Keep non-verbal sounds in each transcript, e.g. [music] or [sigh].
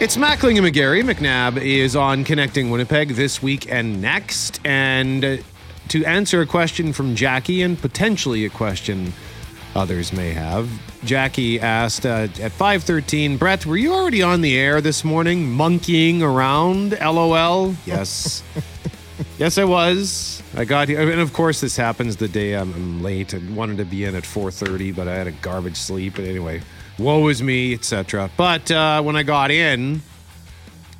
It's Mackling and McGarry. McNabb is on Connecting Winnipeg this week and next. And uh, to answer a question from Jackie and potentially a question others may have, Jackie asked uh, at 5:13, "Brett, were you already on the air this morning monkeying around? LOL." Yes. [laughs] yes, I was. I got here and of course this happens the day I'm, I'm late. I wanted to be in at 4:30, but I had a garbage sleep. But anyway, woe is me, etc. But uh, when I got in,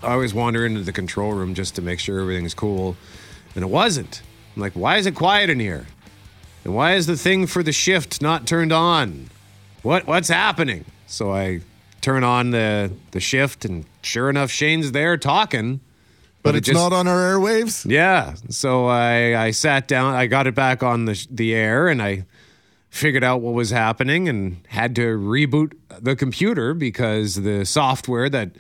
I always wander into the control room just to make sure everything's cool, and it wasn't. I'm like, why is it quiet in here? And why is the thing for the shift not turned on? What what's happening? So I turn on the the shift, and sure enough, Shane's there talking. But it it's just- not on our airwaves. yeah. So I I sat down. I got it back on the the air, and I figured out what was happening, and had to reboot the computer because the software that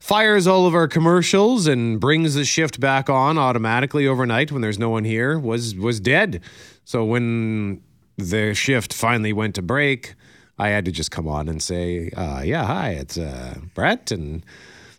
fires all of our commercials and brings the shift back on automatically overnight when there's no one here was was dead. So when the shift finally went to break, I had to just come on and say, uh, "Yeah, hi, it's uh, Brett," and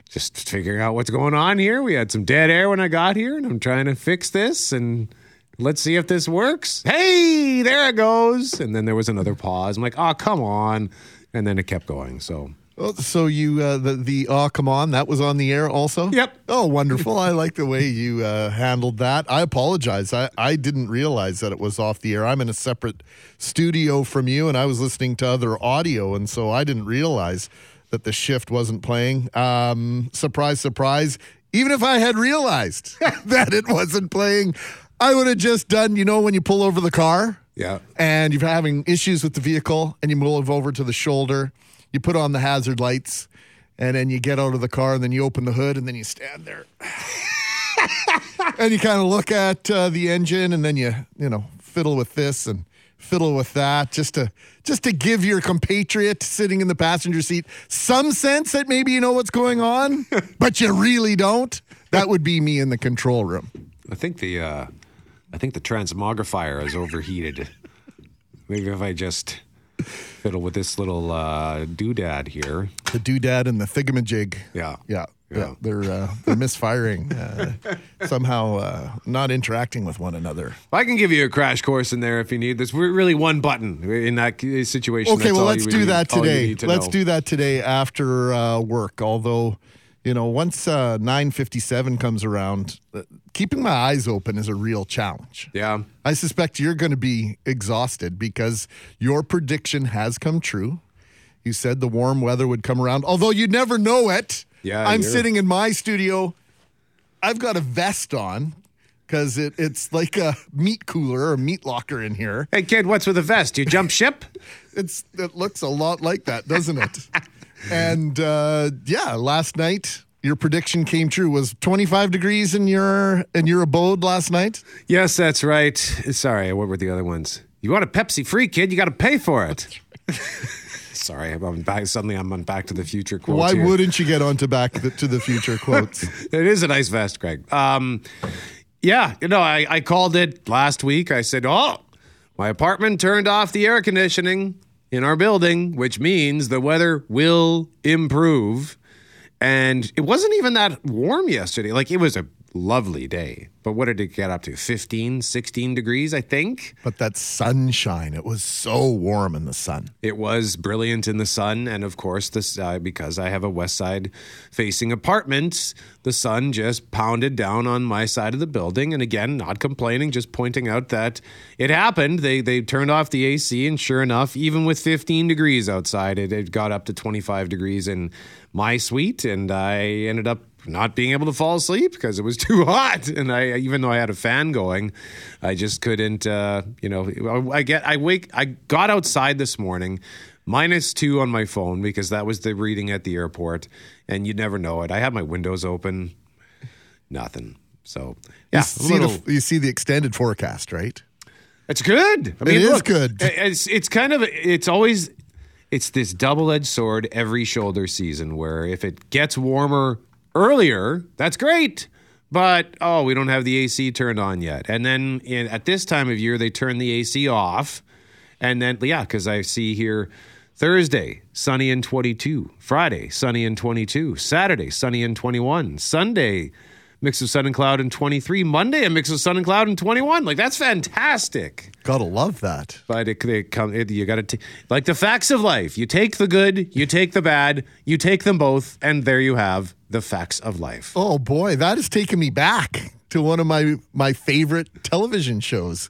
just figuring out what's going on here. We had some dead air when I got here, and I'm trying to fix this and. Let's see if this works. Hey, there it goes. And then there was another pause. I'm like, oh, come on. And then it kept going. So Oh, so you uh, the the oh come on that was on the air also. Yep. Oh, wonderful! I like the way you uh, handled that. I apologize. I I didn't realize that it was off the air. I'm in a separate studio from you, and I was listening to other audio, and so I didn't realize that the shift wasn't playing. Um, surprise, surprise. Even if I had realized [laughs] that it wasn't playing, I would have just done. You know, when you pull over the car Yeah. and you're having issues with the vehicle and you move over to the shoulder, you put on the hazard lights, and then you get out of the car and then you open the hood and then you stand there. and you kind of look at uh, the engine and then you, you know, fiddle with this and fiddle with that just to just to give your compatriot sitting in the passenger seat some sense that maybe you know what's going on, but you really don't. That would be me in the control room. I think the uh, I think the transmogrifier is overheated. Maybe if I just fiddle with this little uh, doodad here. The doodad and the thingamajig. Yeah. Yeah, yeah, Yeah. they're uh, they're misfiring, uh, somehow uh, not interacting with one another. I can give you a crash course in there if you need. There's really one button in that situation. Okay, That's well let's do that today. to Let's know. do that today after uh, work. Although, you know, once uh, nine fifty seven comes around, uh, keeping my eyes open is a real challenge. Yeah. I suspect you're going to be exhausted because your prediction has come true. You said the warm weather would come around, although you never know it. Yeah, I'm you're- sitting in my studio. I've got a vest on because it, it's like a meat cooler or meat locker in here. Hey kid, what's with the vest? You jump ship? [laughs] It's it looks a lot like that, doesn't it? [laughs] [laughs] and uh, yeah, last night your prediction came true. Was 25 degrees in your in your abode last night? yes, that's right. Sorry, what were the other ones? You want a Pepsi free, kid? You got to pay for it. [laughs] Sorry, I'm back. Suddenly, I'm on Back to the Future quotes. Why here. wouldn't you get onto Back the, to the Future [laughs] quotes? It is a nice vest, Greg. Um, yeah, you know, I, I called it last week. I said, oh, my apartment turned off the air conditioning in our building, which means the weather will improve. And it wasn't even that warm yesterday. Like, it was a lovely day. But what did it get up to? 15, 16 degrees, I think? But that sunshine, it was so warm in the sun. It was brilliant in the sun, and of course, this uh, because I have a west side facing apartment, the sun just pounded down on my side of the building. And again, not complaining, just pointing out that it happened. They they turned off the AC, and sure enough, even with 15 degrees outside, it, it got up to 25 degrees in my suite, and I ended up not being able to fall asleep because it was [laughs] too hot. And I, even though I had a fan going, I just couldn't. Uh, you know, I get, I wake, I got outside this morning, minus two on my phone because that was the reading at the airport, and you'd never know it. I had my windows open, nothing. So yeah, you, see little- the, you see the extended forecast, right? it's good. I mean, It is look, good. It's it's kind of it's always it's this double edged sword every shoulder season where if it gets warmer earlier, that's great. But oh, we don't have the AC turned on yet. And then in, at this time of year, they turn the AC off, and then yeah, because I see here Thursday, sunny and 22. Friday, sunny and 22. Saturday, sunny and 21. Sunday, mix of sun and cloud in 23. Monday, a mix of sun and cloud in 21. Like, that's fantastic. Gotta love that. But it, they come, it, you got to, like the facts of life. You take the good, you take the bad, you take them both, and there you have the facts of life. Oh boy, that has taken me back to one of my my favorite television shows,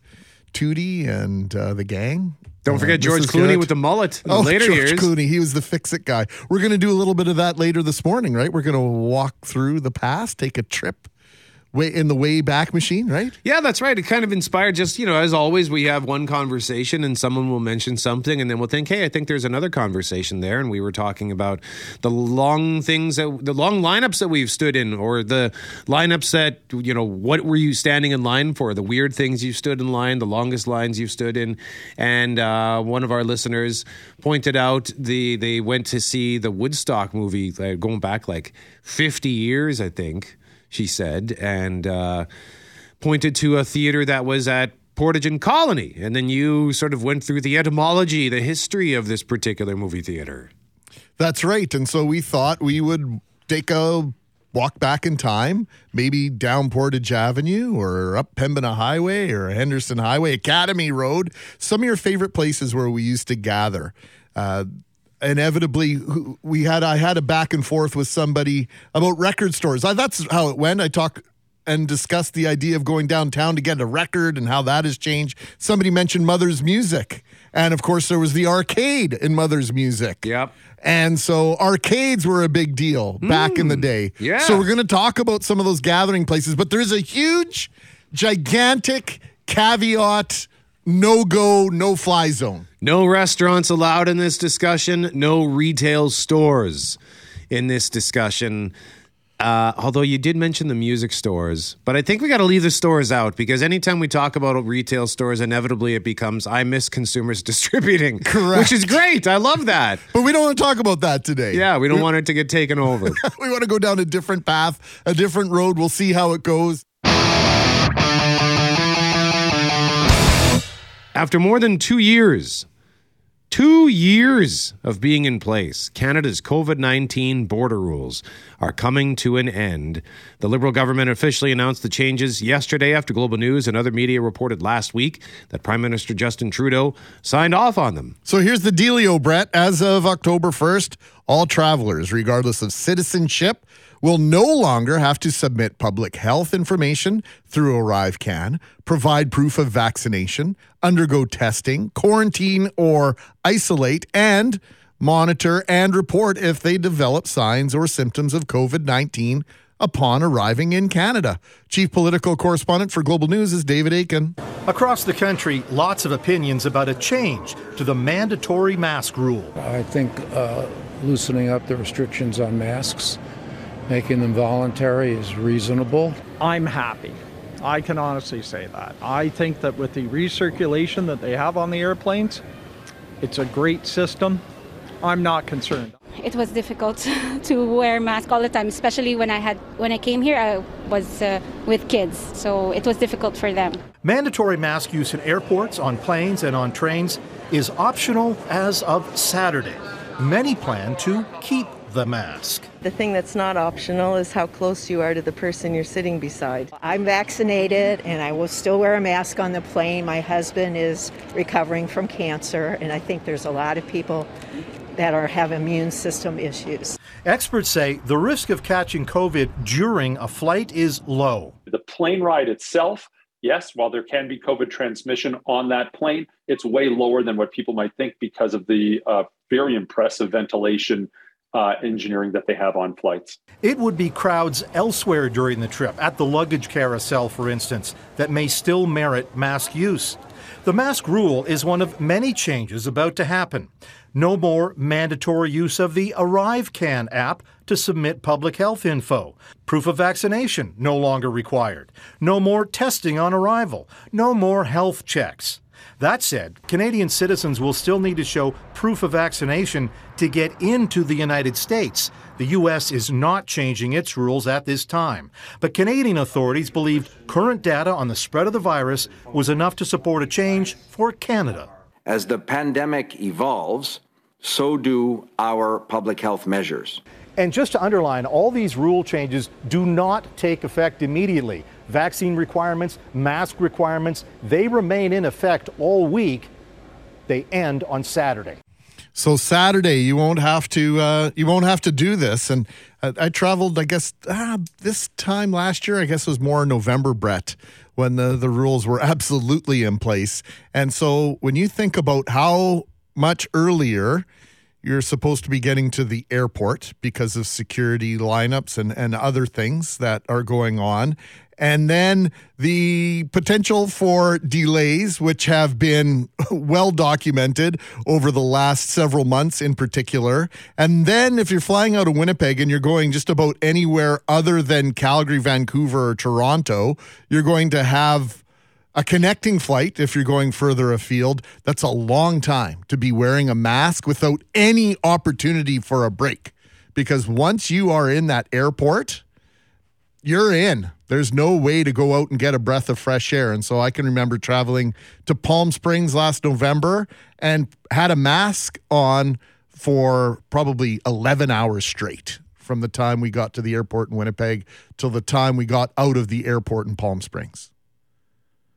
Tootie and uh, the Gang. Don't forget Uh, George Clooney Garrett. with the mullet in the Oh, later George years. Clooney, he was the fix it guy. We're going to do a little bit of that later this morning, right? We're going to walk through the past, take a trip way in the way back machine, right? Yeah, that's right. It kind of inspired just, you know, as always, we have one conversation and someone will mention something and then we'll think, hey, I think there's another conversation there. And we were talking about the long things that, the long lineups that we've stood in or the lineups that, you know, what were you standing in line for? The weird things you stood in line, the longest lines you've stood in. And uh, one of our listeners pointed out the, they went to see the Woodstock movie going back like 50 years, I think she said, and uh, pointed to a theater that was at Portage and Colony. And then you sort of went through the etymology, the history of this particular movie theater. That's right. And so we thought we would take a walk back in time, maybe down Portage Avenue or up Pembina Highway or Henderson Highway, Academy Road, some of your favorite places where we used to gather. Uh, inevitably we had I had a back and forth with somebody about record stores. I, that's how it went. I talk and discussed the idea of going downtown to get a record and how that has changed. Somebody mentioned Mother's Music. And of course there was the arcade in Mother's Music. Yep. And so arcades were a big deal back in the hmm. day. yeah. So we're going to talk about some of those gathering places, but there's a huge, gigantic caveat no go, no fly zone. No restaurants allowed in this discussion, no retail stores in this discussion. Uh, although you did mention the music stores, but I think we got to leave the stores out because anytime we talk about retail stores, inevitably it becomes I miss consumers [laughs] distributing, Correct. which is great. I love that. But we don't want to talk about that today. Yeah, we don't want it to get taken over. [laughs] we want to go down a different path, a different road. We'll see how it goes. After more than two years, two years of being in place, Canada's COVID 19 border rules are coming to an end. The Liberal government officially announced the changes yesterday after Global News and other media reported last week that Prime Minister Justin Trudeau signed off on them. So here's the dealio, Brett. As of October 1st, all travelers, regardless of citizenship, will no longer have to submit public health information through ArriveCan, provide proof of vaccination, undergo testing, quarantine or isolate, and monitor and report if they develop signs or symptoms of COVID 19 upon arriving in Canada. Chief political correspondent for Global News is David Akin. Across the country, lots of opinions about a change to the mandatory mask rule. I think uh, loosening up the restrictions on masks, making them voluntary, is reasonable. I'm happy. I can honestly say that. I think that with the recirculation that they have on the airplanes, it's a great system. I'm not concerned. It was difficult [laughs] to wear mask all the time, especially when I had when I came here. I was uh, with kids, so it was difficult for them. Mandatory mask use in airports, on planes, and on trains is optional as of Saturday. Many plan to keep the mask. The thing that's not optional is how close you are to the person you're sitting beside. I'm vaccinated and I will still wear a mask on the plane. My husband is recovering from cancer, and I think there's a lot of people that are have immune system issues. Experts say the risk of catching COVID during a flight is low. The plane ride itself, yes, while there can be COVID transmission on that plane, it's way lower than what people might think because of the uh, very impressive ventilation uh, engineering that they have on flights. It would be crowds elsewhere during the trip, at the luggage carousel, for instance, that may still merit mask use. The mask rule is one of many changes about to happen. No more mandatory use of the ArriveCan app to submit public health info. Proof of vaccination no longer required. No more testing on arrival. No more health checks. That said, Canadian citizens will still need to show proof of vaccination to get into the United States. The U.S. is not changing its rules at this time. But Canadian authorities believed current data on the spread of the virus was enough to support a change for Canada. As the pandemic evolves, so do our public health measures. And just to underline, all these rule changes do not take effect immediately. Vaccine requirements, mask requirements, they remain in effect all week. They end on Saturday. So Saturday, you won't have to uh, you won't have to do this. And I, I traveled, I guess, ah, this time last year. I guess was more November, Brett, when the the rules were [laughs] absolutely in place. And so when you think about how much earlier you're supposed to be getting to the airport because of security lineups and, and other things that are going on. And then the potential for delays, which have been [laughs] well documented over the last several months in particular. And then if you're flying out of Winnipeg and you're going just about anywhere other than Calgary, Vancouver, or Toronto, you're going to have a connecting flight if you're going further afield. That's a long time to be wearing a mask without any opportunity for a break. Because once you are in that airport, you're in. There's no way to go out and get a breath of fresh air. And so I can remember traveling to Palm Springs last November and had a mask on for probably 11 hours straight from the time we got to the airport in Winnipeg till the time we got out of the airport in Palm Springs.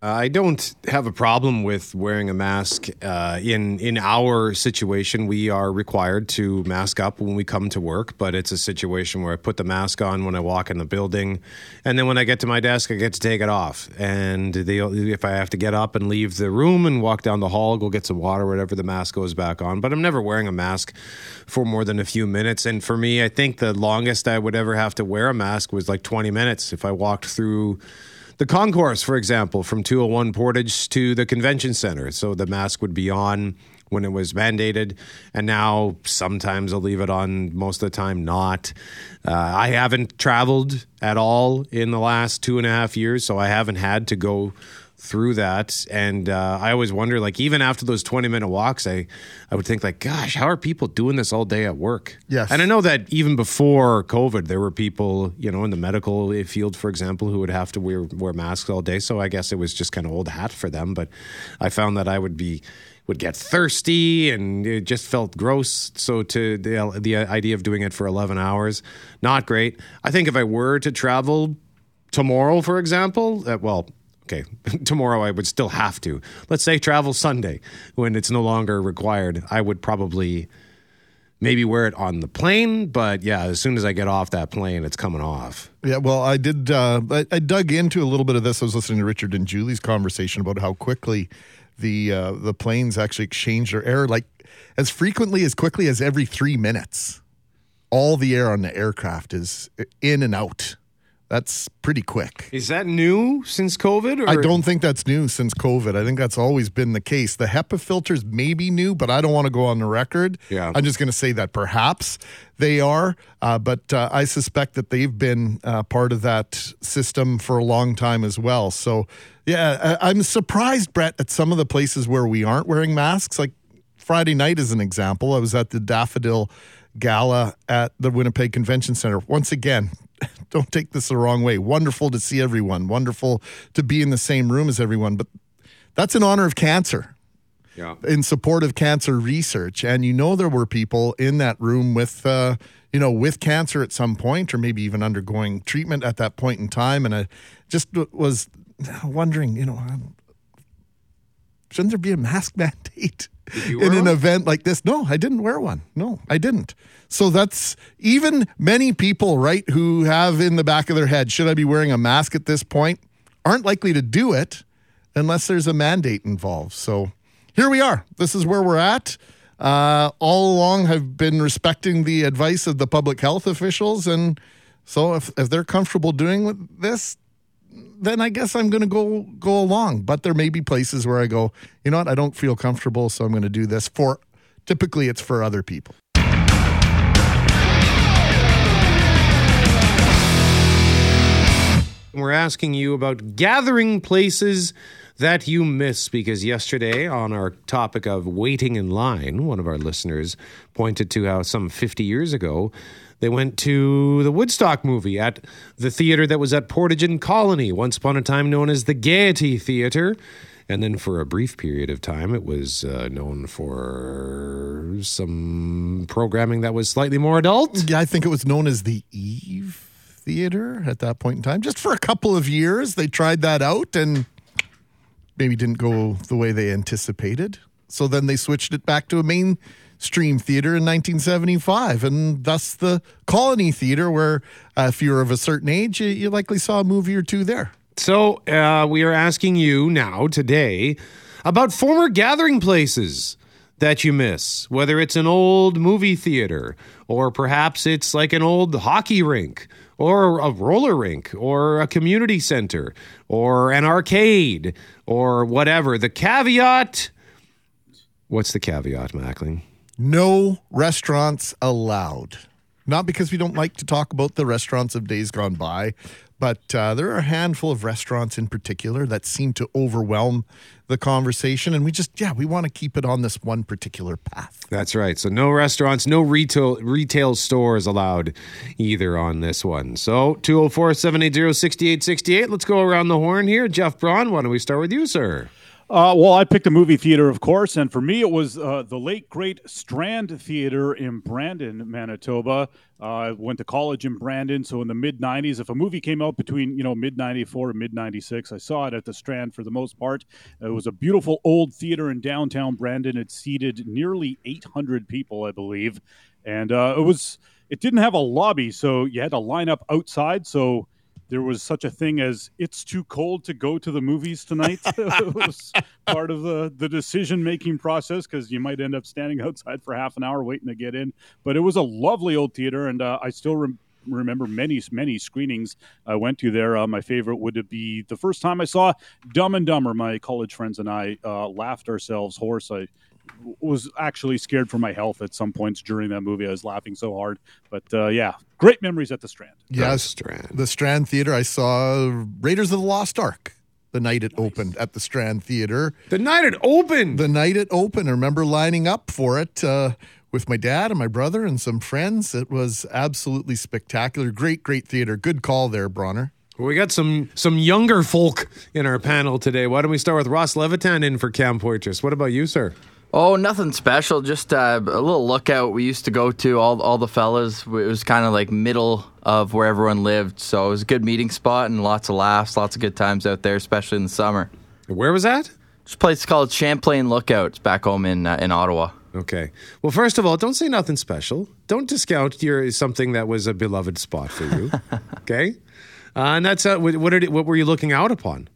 I don't have a problem with wearing a mask. Uh, in in our situation, we are required to mask up when we come to work, but it's a situation where I put the mask on when I walk in the building, and then when I get to my desk, I get to take it off. And if I have to get up and leave the room and walk down the hall, go get some water, whatever, the mask goes back on. But I'm never wearing a mask for more than a few minutes. And for me, I think the longest I would ever have to wear a mask was like 20 minutes if I walked through the concourse, for example, from 201 Portage to the convention center. So the mask would be on when it was mandated, and now sometimes I'll leave it on, most of the time not. Uh, I haven't traveled at all in the last two and a half years, so I haven't had to go through that. And uh, i always wonder like even after those 20 minute walks i i would think like gosh how are people doing this all day at work? Yes. and i know that even before covid there were people you know in the medical field for example who would have to wear wear masks all day. So i guess it was just kind of old hat for them. But i found that i would be would get thirsty and it just felt gross. So to the the idea of doing it for 11 hours not great. I think if i were to travel tomorrow, for example, uh, well, okay, [laughs] tomorrow I would still have to. Let's say travel Sunday when it's no longer required. I would probably maybe wear it on the plane, but yeah, as soon as I get off that plane, it's coming off. Yeah, well, I did. Uh, I, I dug into a little bit of this. I was listening to Richard and Julie's conversation about how quickly the uh, the planes actually exchange their air, like as frequently as quickly as every three minutes. All the air on the aircraft is in and out. That's pretty quick. Is that new since COVID? Or? I don't think that's new since COVID. I think that's always been the case. The HEPA filters may be new, but I don't want to go on the record. Yeah. I'm just going to say that perhaps they are, uh, but uh, I suspect that they've been uh, part of that system for a long time as well. So, yeah, I- I'm surprised, Brett, at some of the places where we aren't wearing masks. Like Friday night, as an example, I was at the Daffodil Gala at the Winnipeg Convention Center. Once again, [laughs] don't take this the wrong way. Wonderful to see everyone. Wonderful to be in the same room as everyone. But that's in honor of cancer, Yeah. in support of cancer research. And you know there were people in that room with, uh, you know, with cancer at some point, or maybe even undergoing treatment at that point in time. And I just was wondering, you know, shouldn't there be a mask [laughs] mandate in an one? event like this? No, I didn't wear one. No, I didn't. So that's even many people, right, who have in the back of their head, should I be wearing a mask at this point, aren't likely to do it unless there's a mandate involved. So here we are. This is where we're at. Uh, all along, have been respecting the advice of the public health officials, and so if if they're comfortable doing this, then I guess I'm going to go go along. But there may be places where I go, you know what, I don't feel comfortable, so I'm going to do this. For typically, it's for other people. We're asking you about gathering places that you miss because yesterday, on our topic of waiting in line, one of our listeners pointed to how some 50 years ago they went to the Woodstock movie at the theater that was at Portage and Colony, once upon a time known as the Gaiety Theater. And then for a brief period of time, it was uh, known for some programming that was slightly more adult. Yeah, I think it was known as the Eve Theater at that point in time. Just for a couple of years, they tried that out and maybe didn't go the way they anticipated. So then they switched it back to a mainstream theater in 1975, and thus the Colony Theater, where uh, if you're of a certain age, you, you likely saw a movie or two there. So uh, we are asking you now, today, about former gathering places that you miss, whether it's an old movie theater, or perhaps it's like an old hockey rink, or a roller rink, or a community center, or an arcade, or whatever. The caveat what's the caveat, Mackling? No restaurants allowed. Not because we don't like to talk about the restaurants of days gone by, but uh, there are a handful of restaurants in particular that seem to overwhelm the conversation. And we just, yeah, we want to keep it on this one particular path. That's right. So no restaurants, no retail retail stores allowed either on this one. So 204-780-6868. Let's go around the horn here. Jeff Braun, why don't we start with you, sir? Uh, well, I picked a movie theater, of course, and for me, it was uh, the late great Strand Theater in Brandon, Manitoba. Uh, I went to college in Brandon, so in the mid '90s, if a movie came out between you know mid '94 and mid '96, I saw it at the Strand for the most part. It was a beautiful old theater in downtown Brandon. It seated nearly 800 people, I believe, and uh, it was it didn't have a lobby, so you had to line up outside. So there was such a thing as it's too cold to go to the movies tonight. [laughs] it was part of the the decision making process because you might end up standing [laughs] outside for half an hour waiting to get in. But it was a lovely old theater, and uh, I still rem- remember many many screenings I went to there. Uh, my favorite would be the first time I saw Dumb and Dumber. My college friends and I uh, laughed ourselves hoarse. I was actually scared for my health at some points during that movie. I was laughing so hard. But uh, yeah, great memories at the Strand. Yes, Strand. The Strand Theater. I saw Raiders of the Lost Ark the night it opened at the Strand Theater. The night it opened. The night it opened. I remember lining up for it uh, with my dad and my brother and some friends. It was absolutely spectacular. Great, great theater. Good call there, Bronner. We got some some younger folk in our panel today. Why don't we start with Ross Levitan in for Cam Poitras? What about you, sir? Oh, nothing special. Just uh, a little lookout we used to go to. All all the fellas. It was kind of like middle of where everyone lived, so it was a good meeting spot and lots of laughs, lots of good times out there, especially in the summer. Where was that? This place called Champlain Lookout. It's back home in uh, in Ottawa. Okay. Well, first of all, don't say nothing special. Don't discount your something that was a beloved spot for you. [laughs] okay. Uh, and that's uh, what what, did, what were you looking out upon?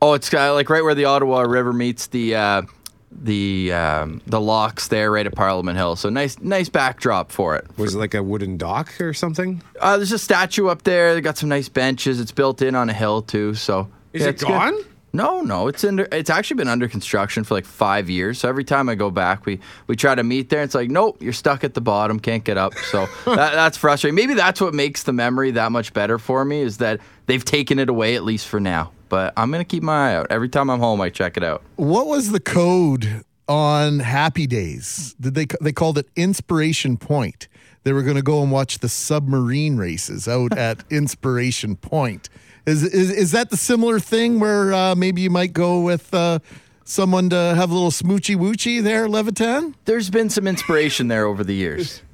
Oh, it's uh, like right where the Ottawa River meets the uh, the um, the locks there, right at Parliament Hill. So nice nice backdrop for it. Was it like a wooden dock or something? Uh, there's a statue up there. They got some nice benches. It's built in on a hill too. So Is yeah, it it's good. gone? No, no, it's under. It's actually been under construction for like five years. So every time I go back, we we try to meet there. It's like, nope, you're stuck at the bottom, can't get up. So [laughs] that, that's frustrating. Maybe that's what makes the memory that much better for me is that they've taken it away at least for now. But I'm gonna keep my eye out. Every time I'm home, I check it out. What was the code on Happy Days? Did they they called it Inspiration Point? They were going to go and watch the submarine races out at [laughs] Inspiration Point. Is is is that the similar thing where uh, maybe you might go with uh, someone to have a little smoochy woochy there, Levitan? There's been some inspiration there over the years. [laughs]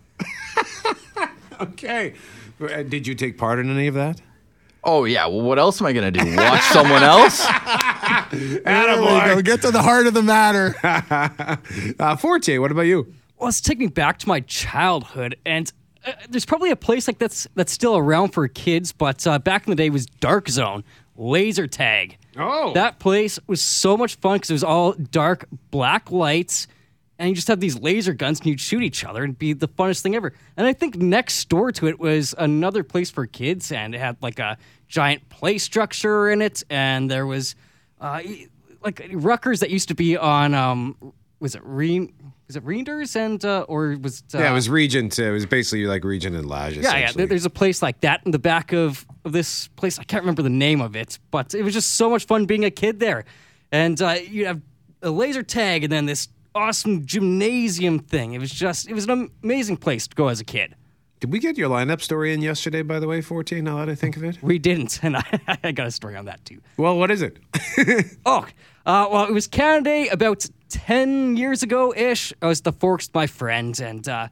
Okay. Uh, Did you take part in any of that? Oh yeah. Well, what else am I gonna do? Watch someone else? [laughs] There we go. Get to the heart of the matter. [laughs] uh, Forte, what about you? Well, it's taking me back to my childhood, and uh, there's probably a place like that's that's still around for kids, but uh, back in the day it was Dark Zone, laser tag. Oh, that place was so much fun because it was all dark black lights, and you just have these laser guns and you'd shoot each other and be the funnest thing ever. And I think next door to it was another place for kids, and it had like a giant play structure in it, and there was uh, like Ruckers that used to be on um, was it Reen? Was it Reinders and uh, or was uh, yeah, it was Regent. It was basically like Regent and Lage. yeah, yeah. There's a place like that in the back of, of this place. I can't remember the name of it, but it was just so much fun being a kid there. And uh, you have a laser tag and then this awesome gymnasium thing. It was just, it was an amazing place to go as a kid. Did we get your lineup story in yesterday, by the way, 14, now that I think of it? We didn't, [laughs] and I, I got a story on that too. Well, what is it? [laughs] oh, Uh, well, it was Canada Day about 10 years ago ish. I was the Forks my friend and, uh,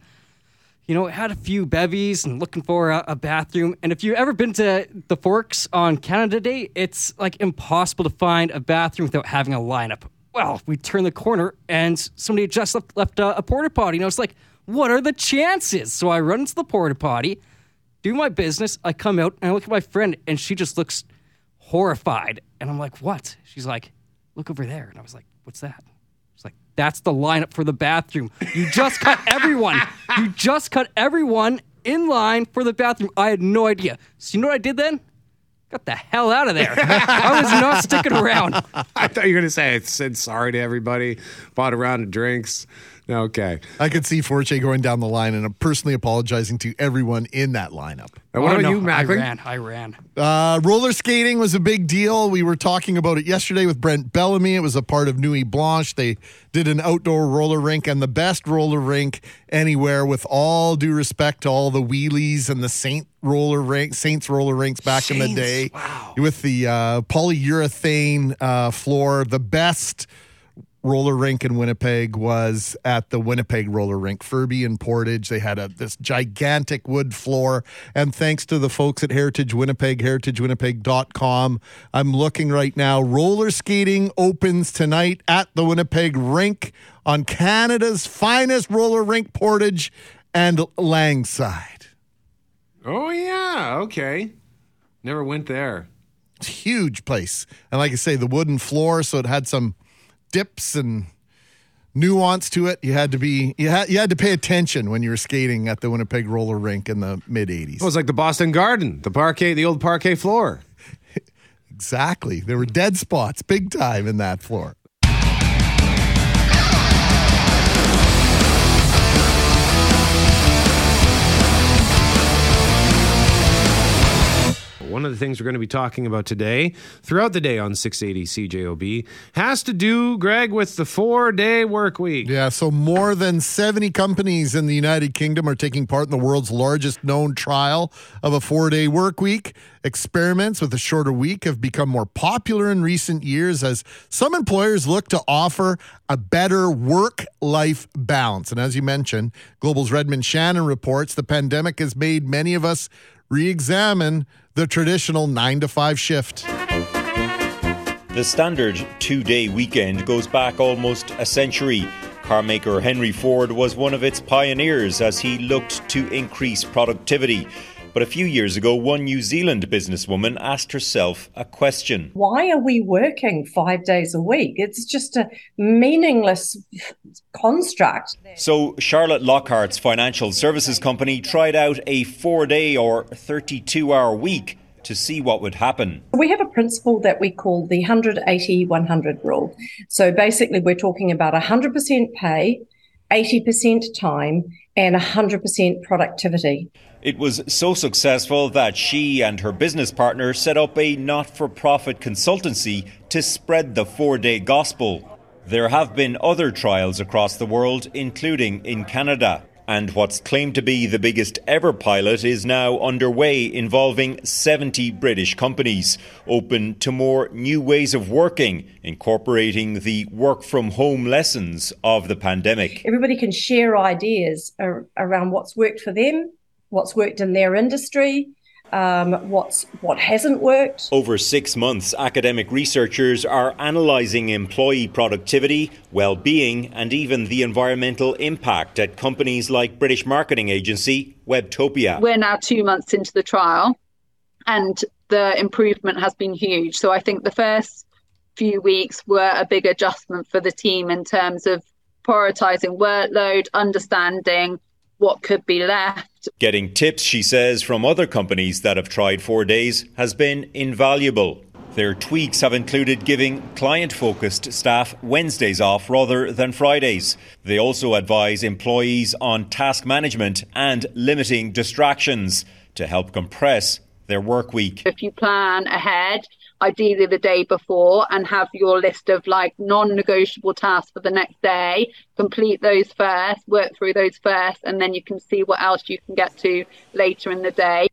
you know, had a few bevies and looking for a, a, bathroom. And if you've ever been to the Forks on Canada Day, it's like impossible to find a bathroom without having a lineup. Well, we turned the corner and somebody had just left, left a, a porta potty. And I was like, what are the chances? So I run into the porta potty, do my business. I come out and I look at my friend and she just looks horrified. And I'm like, what? She's like, look over there. And I was like, what's that? She's like, that's the lineup for the bathroom. You just cut [laughs] everyone. You just cut everyone in line for the bathroom. I had no idea. So you know what I did then? Got the hell out of there. I was not sticking around. [laughs] I thought you were going to say I said sorry to everybody, bought a round of drinks. Okay. I could see Forche going down the line and I'm personally apologizing to everyone in that lineup. And what Oh, about no, you, I ran. I ran. Uh, roller skating was a big deal. We were talking about it yesterday with Brent Bellamy. It was a part of Nuit Blanche. They did an outdoor roller rink and the best roller rink anywhere. With all due respect to all the wheelies and the Saint roller rink, Saints roller rinks back in the day, wow. with the uh, polyurethane uh, floor, the best roller rink in Winnipeg was at the Winnipeg roller rink, Furby and Portage. They had a this gigantic wood floor. And thanks to the folks at Heritage Winnipeg, heritagewinnipeg.com, I'm looking right now. Roller skating opens tonight at the Winnipeg rink on Canada's finest roller rink, Portage and Langside. Oh, yeah. Okay. Never went there. It's a huge place. And like I say, the wooden floor, so it had some dips and nuance to it. You had to be you had you had to pay attention when you were skating at the Winnipeg roller rink in the mid 80s. It was like the Boston Garden, the parquet, the old parquet floor. [laughs] Exactly. There were dead spots big time in that floor. One of the things we're going to be talking about today, throughout the day on 680 CJOB, has to do, Greg, with the four day work week. Yeah, so more than 70 companies in the United Kingdom are taking part in the world's largest known trial of a four day work week. Experiments with a shorter week have become more popular in recent years as some employers look to offer a better work life balance. And as you mentioned, Global's Redmond Shannon reports the pandemic has made many of us re examine the traditional nine to five shift. The standard two day weekend goes back almost a century. Carmaker Henry Ford was one of its pioneers as he looked to increase productivity. But a few years ago, one New Zealand businesswoman asked herself a question. Why are we working five days a week? It's just a meaningless construct. So, Charlotte Lockhart's financial services company tried out a four day or 32 hour week to see what would happen. We have a principle that we call the 180 100 rule. So basically, we're talking about 100% pay, 80% time, and 100% productivity. It was so successful that she and her business partner set up a not for profit consultancy to spread the four day gospel. There have been other trials across the world, including in Canada. And what's claimed to be the biggest ever pilot is now underway, involving 70 British companies, open to more new ways of working, incorporating the work from home lessons of the pandemic. Everybody can share ideas around what's worked for them, what's worked in their industry, um, what's what hasn't worked. Over six months, academic researchers are analysing employee productivity, well-being, and even the environmental impact at companies like British marketing agency Webtopia. We're now two months into the trial, and the improvement has been huge. So I think the first few weeks were a big adjustment for the team in terms of prioritising workload, understanding what could be left. Getting tips, she says, from other companies that have tried four days has been invaluable. Their tweaks have included giving client focused staff Wednesdays off rather than Fridays. They also advise employees on task management and limiting distractions to help compress their work week. If you plan ahead, ideally the day before, and have your list of like non negotiable tasks for the next day, complete those first, work through those first, and then you can see what else you can get to later in the day.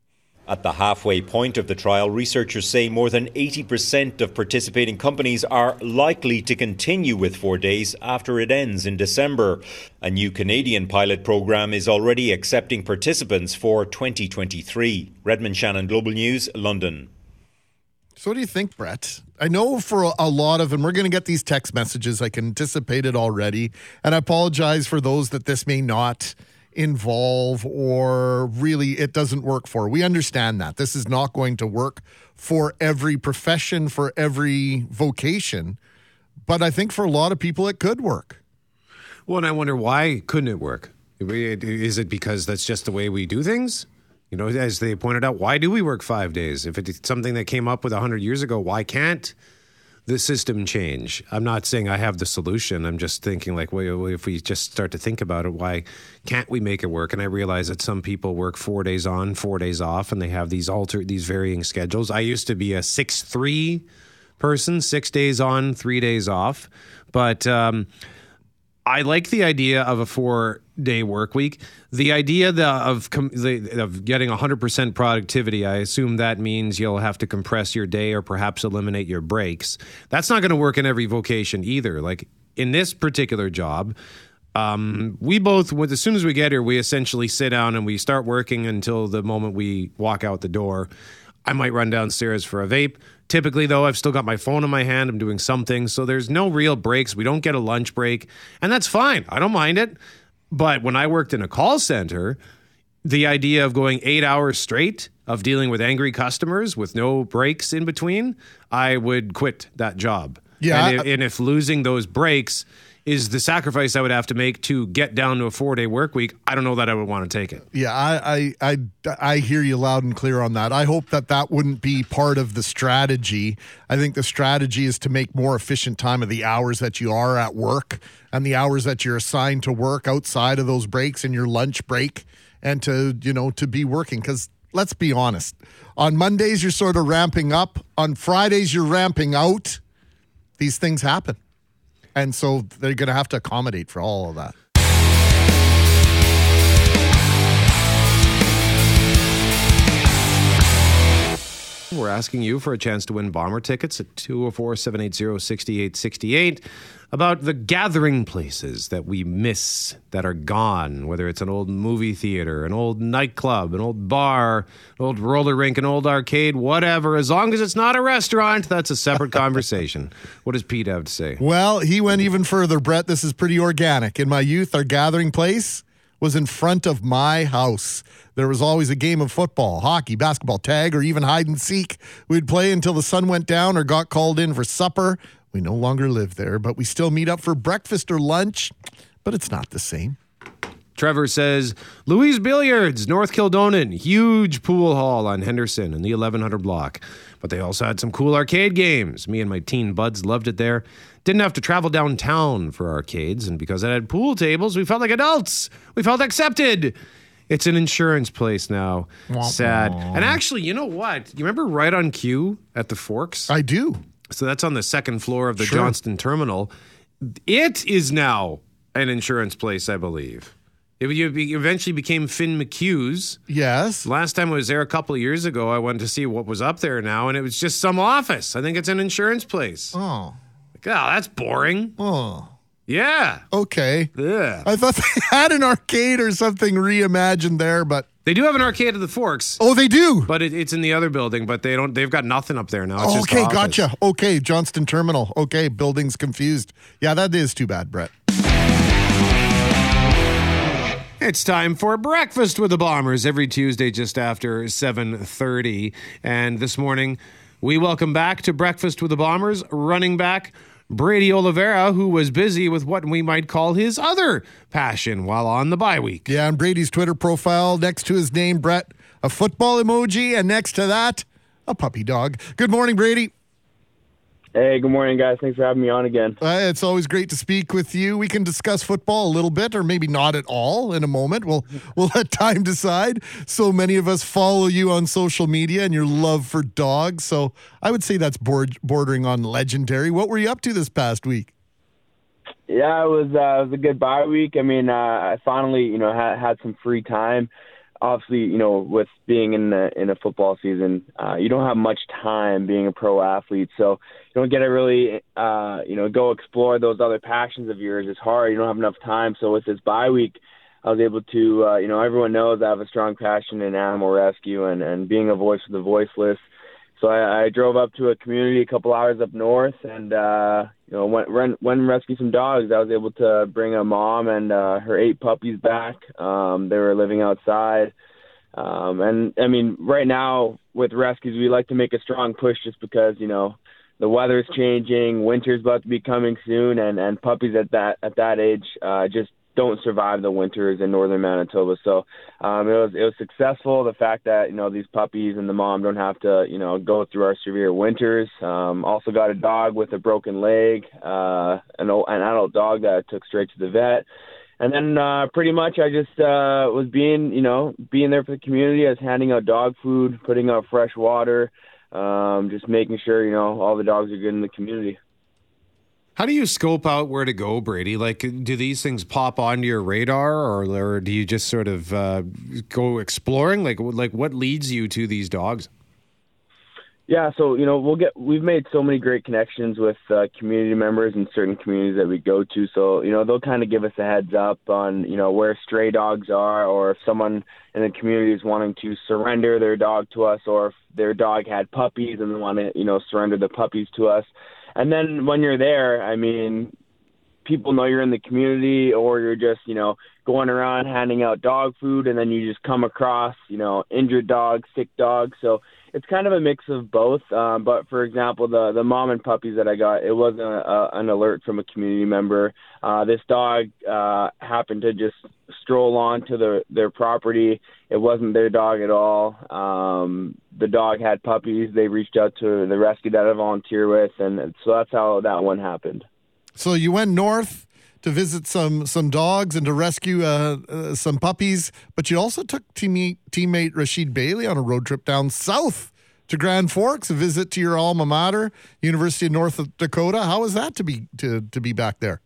At the halfway point of the trial, researchers say more than 80% of participating companies are likely to continue with four days after it ends in December. A new Canadian pilot program is already accepting participants for 2023. Redmond Shannon, Global News, London. So, what do you think, Brett? I know for a- lot of, and we're going to get these text messages. I can anticipate it already. And I apologize for those that this may not involve or really it doesn't work for. We understand that. This is not going to work for every profession, for every vocation. But I think for a lot of people, it could work. Well, and I wonder why couldn't it work? Is it because that's just the way we do things? You know, as they pointed out, why do we work five days? If it's something that came up with 100 years ago, why can't the system change? I'm not saying I have the solution. I'm just thinking, like, well, if we just start to think about it, why can't we make it work? And I realize that some people work four days on, four days off, and they have these alter these varying schedules. I used to be a six three person, six days on, three days off, but. Um, I like the idea of a four day work week. The idea the, of com- the, of getting 100% productivity, I assume that means you'll have to compress your day or perhaps eliminate your breaks. That's not going to work in every vocation either. Like in this particular job, um, we both, as soon as we get here, we essentially sit down and we start working until the moment we walk out the door. I might run downstairs for a vape. Typically, though, I've still got my phone in my hand. I'm doing something. So there's no real breaks. We don't get a lunch break. And that's fine. I don't mind it. But when I worked in a call center, the idea of going eight hours straight of dealing with angry customers with no breaks in between, I would quit that job. Yeah, And, I- if, and if losing those breaks is the sacrifice I would have to make to get down to a four day work week, I don't know that I would want to take it. Yeah, I, I, I, I hear you loud and clear on that. I hope that that wouldn't be part of the strategy. I think the strategy is to make more efficient time of the hours that you are at work and the hours that you're assigned to work outside of those breaks and your lunch break and to, you know, to be working. Because let's be honest, on Mondays, you're sort of ramping up, on Fridays, you're ramping out. These things happen. And so they're going to have to accommodate for all of that. We're asking you for a chance to win bomber tickets at 204 780 6868 about the gathering places that we miss that are gone, whether it's an old movie theater, an old nightclub, an old bar, an old roller rink, an old arcade, whatever. As long as it's not a restaurant, that's a separate [laughs] conversation. What does Pete have to say? Well, he went even further, Brett. This is pretty organic. In my youth, our gathering place was in front of my house. There was always a game of football, hockey, basketball, tag, or even hide and seek. We'd play until the sun went down or got called in for supper. We no longer live there, but we still meet up for breakfast or lunch, but it's not the same. Trevor says Louise Billiards, North Kildonan, huge pool hall on Henderson in the 1100 block. But they also had some cool arcade games. Me and my teen buds loved it there. Didn't have to travel downtown for arcades, and because it had pool tables, we felt like adults. We felt accepted. It's an insurance place now. Sad. And actually, you know what? You remember right on cue at the Forks? I do. So that's on the second floor of the Sure. Johnston Terminal. It is now an insurance place, I believe. It you eventually became Finn McHugh's. Yes. Last time I was there a couple of years ago, I went to see what was up there now, and it was just some office. I think it's an insurance place. Oh. Like, oh, that's boring. Oh. Yeah. Okay. Yeah. I thought [laughs] they had an arcade or something reimagined there, but They do have an arcade at the Forks. Oh, they do. But it, it's in the other building. But they don't. They've got nothing up there now. It's just okay, gotcha. Okay, Johnston Terminal. Okay, building's confused. Yeah, that is too bad, Brett. It's time for breakfast with the Bombers every Tuesday just after 7:30 and this morning we welcome back to breakfast with the Bombers running back Brady Oliveira who was busy with what we might call his other passion while on the bye week. Yeah, on Brady's Twitter profile next to his name, Brett, a football emoji, and next to that, a puppy dog. Good morning, Brady. Hey, good morning, guys. Thanks for having me on again. Uh, it's always great to speak with you. We can discuss football a little bit, or maybe not at all, in a moment. We'll [laughs] we'll let time decide. So many of us follow you on social media and your love for dogs. So I would say that's board, bordering on legendary. What were you up to this past week? Yeah, it was uh, it was a good bye week. I mean, uh, I finally, you know, had had some free time. Obviously, you know, with being in the, in a football season, uh, you don't have much time being a pro athlete, so you don't get to really, uh, you know, go explore those other passions of yours. It's hard. You don't have enough time. So with this bye week, I was able to, uh, you know, everyone knows I have a strong passion in animal rescue and and being a voice for the voiceless. So I, I drove up to a community a couple hours up north, and uh, you know went went went and rescued some dogs. I was able to bring a mom and uh, her eight puppies back. Um, they were living outside, um, and I mean right now with rescues we like to make a strong push just because you know the weather's changing, winter's about to be coming soon, and and puppies at that at that age uh, just don't survive the winters in northern Manitoba. So um, it was it was successful. The fact that you know these puppies and the mom don't have to you know go through our severe winters. Um, also got a dog with a broken leg, uh, an old, an adult dog that I took straight to the vet. And then uh, pretty much I just uh, was being you know being there for the community. I was handing out dog food, putting out fresh water, um, just making sure you know all the dogs are good in the community. How do you scope out where to go, Brady? Like, do these things pop onto your radar, or, or do you just sort of uh, go exploring? Like, like what leads you to these dogs? Yeah, so you know we'll get we've made so many great connections with uh, community members in certain communities that we go to. So you know they'll kind of give us a heads up on you know where stray dogs are, or if someone in the community is wanting to surrender their dog to us, or if their dog had puppies and they want to you know surrender the puppies to us. And then when you're there, I mean, people know you're in the community or you're just, you know, going around handing out dog food and then you just come across, you know, injured dogs, sick dogs. So it's kind of a mix of both. Um, but for example, the the mom and puppies that I got, it wasn't a, a, an alert from a community member. Uh, this dog uh, happened to just stroll onto the, their property. It wasn't their dog at all. Um, the dog had puppies. They reached out to the rescue that I volunteer with, and so that's how that one happened. So you went north to visit some some dogs and to rescue uh, uh, some puppies, but you also took teammate, teammate Rasheed Bailey on a road trip down south to Grand Forks, a visit to your alma mater, University of North Dakota. How was that to be to to be back there?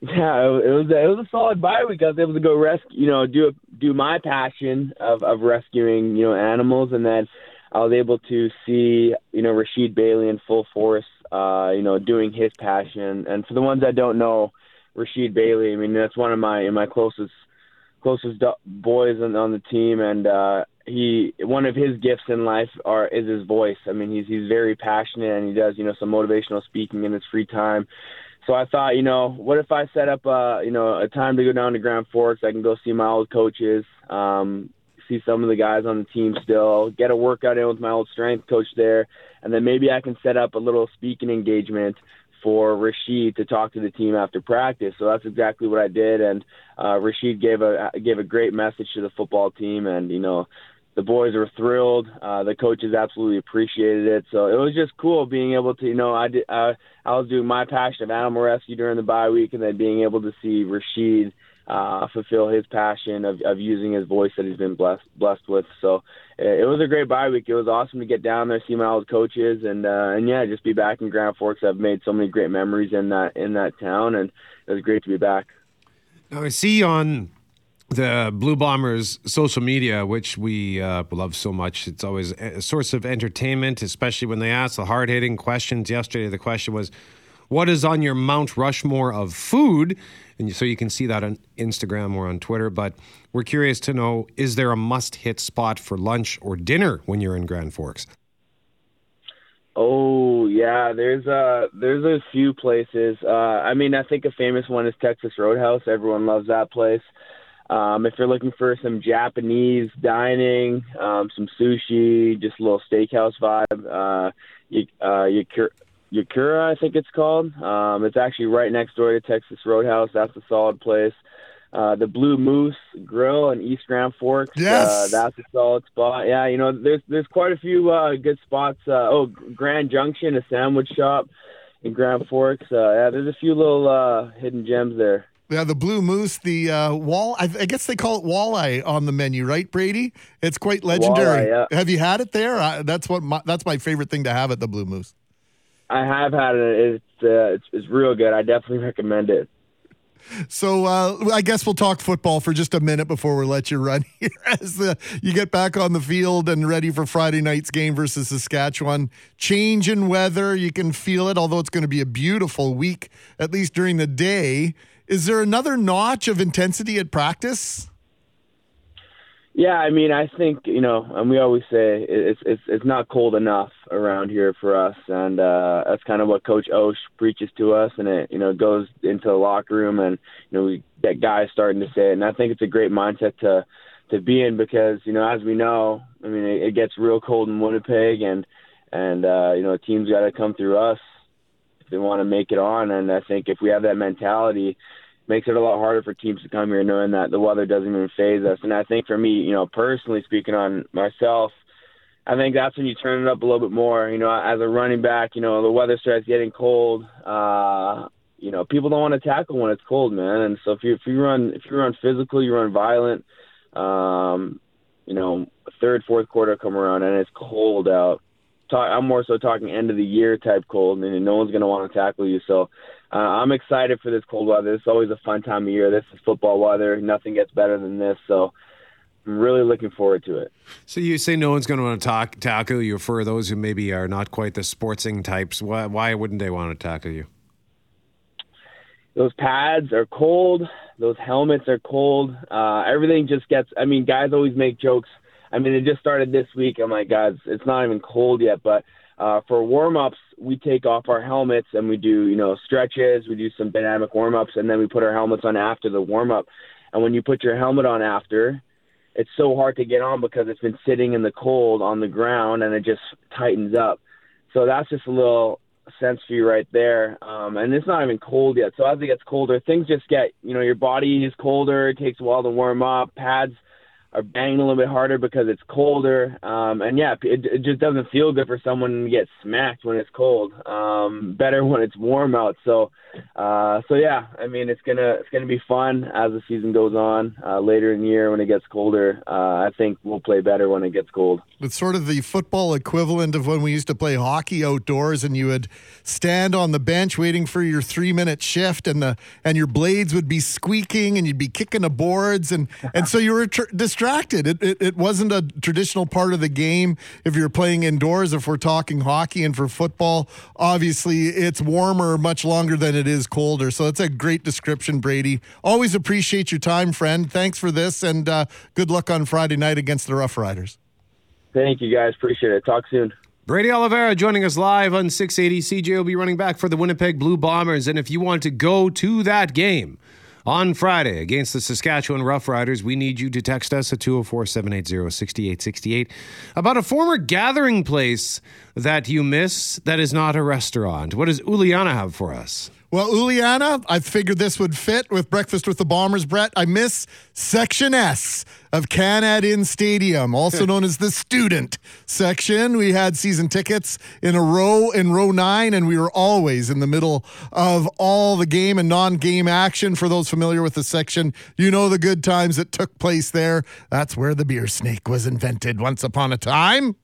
Yeah, it was it was a solid bye week. I was able to go rescue, you know, do do my passion of of rescuing, you know, animals, and then I was able to see, you know, Rasheed Bailey in full force, uh, you know, doing his passion. And for the ones that don't know, Rasheed Bailey, I mean, that's one of my my closest closest boys on, on the team, and uh, he one of his gifts in life are is his voice. I mean, he's he's very passionate, and he does you know some motivational speaking in his free time. So I thought, you know, what if I set up a you know a time to go down to Grand Forks? I can go see my old coaches, um, see some of the guys on the team still, get a workout in with my old strength coach there, and then maybe I can set up a little speaking engagement for Rasheed to talk to the team after practice. So that's exactly what I did, and uh, Rasheed gave a gave a great message to the football team, and you know. The boys were thrilled. Uh, the coaches absolutely appreciated it. So it was just cool being able to, you know, I did, uh, I was doing my passion of animal rescue during the bye week, and then being able to see Rashid uh, fulfill his passion of, of using his voice that he's been blessed blessed with. So it was a great bye week. It was awesome to get down there, see my old coaches, and uh, and yeah, just be back in Grand Forks. I've made so many great memories in that in that town, and it was great to be back. Now I see on the Blue Bombers social media, which we uh, love so much. It's always a source of entertainment, especially when they ask the hard hitting questions. Yesterday, the question was, What is on your Mount Rushmore of food? And so you can see that on Instagram or on Twitter. But we're curious to know is there a must hit spot for lunch or dinner when you're in Grand Forks? Oh yeah, there's a there's a few places. Uh, I mean, I think a famous one is Texas Roadhouse. Everyone loves that place. Um, if you're looking for some Japanese dining, um, some sushi, just a little steakhouse vibe, uh, you, uh, Yakura, Yakura, I think it's called. Um, it's actually right next door to Texas Roadhouse. That's a solid place. Uh, the Blue Moose Grill in East Grand Forks. Yes, uh, that's a solid spot. Yeah, you know, there's there's quite a few uh, good spots. Uh, oh, Grand Junction, a sandwich shop in Grand Forks. Uh, yeah, there's a few little uh, hidden gems there. Yeah, the blue moose, the uh, wall. I, I, guess they call it walleye on the menu, right, Brady? It's quite legendary. Walleye, yeah. Have you had it there? I, that's what my, that's my favorite thing to have at the Blue Moose. I have had it. It's uh, it's, it's real good. I definitely recommend it. So uh, I guess we'll talk football for just a minute before we let you run [laughs] here as the, you get back on the field and ready for Friday night's game versus Saskatchewan. Change in weather, you can feel it, although it's going to be a beautiful week, at least during the day. Is there another notch of intensity at practice? Yeah, I mean, I think you know, and we always say it's it's it's not cold enough around here for us, and uh, that's kind of what Coach Osh preaches to us, and it you know goes into the locker room, and you know we get guys starting to say it, and I think it's a great mindset to to be in because you know as we know, I mean it, it gets real cold in Winnipeg, and and uh, you know teams got to come through us if they want to make it on, and I think if we have that mentality makes it a lot harder for teams to come here knowing that the weather doesn't even phase us. And I think for me, you know, personally speaking on myself, I think that's when you turn it up a little bit more. You know, as a running back, you know, the weather starts getting cold. Uh, you know, people don't want to tackle when it's cold, man. And so if you if you run if you run physical, you run violent. Um, you know, third, fourth quarter come around and it's cold out. Talk, I'm more so talking end of the year type cold, and no one's going to want to tackle you. So uh, I'm excited for this cold weather. It's always a fun time of year. This is football weather. Nothing gets better than this. So I'm really looking forward to it. So you say no one's going to want to talk, tackle you for those who maybe are not quite the sportsing types. Why, why wouldn't they want to tackle you? Those pads are cold. Those helmets are cold. Uh, everything just gets. I mean, guys always make jokes. I mean, it just started this week. I'm like, guys, it's not even cold yet, but uh, for warm ups, we take off our helmets and we do, you know, stretches, we do some dynamic warm ups, and then we put our helmets on after the warm up. And when you put your helmet on after, it's so hard to get on because it's been sitting in the cold on the ground and it just tightens up. So that's just a little sense for you right there. Um, and it's not even cold yet. So as it gets colder, things just get, you know, your body is colder. It takes a while to warm up. Pads are banging a little bit harder because it's colder. Um, and yeah, it, it just doesn't feel good for someone to get smacked when it's cold. Um, better when it's warm out. So, uh, so yeah, I mean, it's gonna it's gonna be fun as the season goes on. Uh, later in the year when it gets colder, uh, I think we'll play better when it gets cold. It's sort of the football equivalent of when we used to play hockey outdoors, and you would stand on the bench waiting for your three minute shift, and the and your blades would be squeaking, and you'd be kicking the boards, and and so you were tr-. It, it it wasn't a traditional part of the game if you're playing indoors. If we're talking hockey and for football, obviously it's warmer much longer than it is colder. So that's a great description, Brady. Always appreciate your time, friend. Thanks for this, and uh, good luck on Friday night against the Roughriders. Thank you, guys. Appreciate it. Talk soon. Brady Oliveira joining us live on 680. CJOB running back for the Winnipeg Blue Bombers. And if you want to go to that game on Friday against the Saskatchewan Roughriders, we need you to text us at 204 780 6868 about a former gathering place that you miss that is not a restaurant. What does Uliana have for us? Well, Uliana, I figured this would fit with Breakfast with the Bombers, Brett. I miss Section S of Canad Inn Stadium, also [laughs] known as the student section. We had season tickets in a row in row nine, and we were always in the middle of all the game and non game action. For those familiar with the section, you know the good times that took place there. That's where the beer snake was invented once upon a time.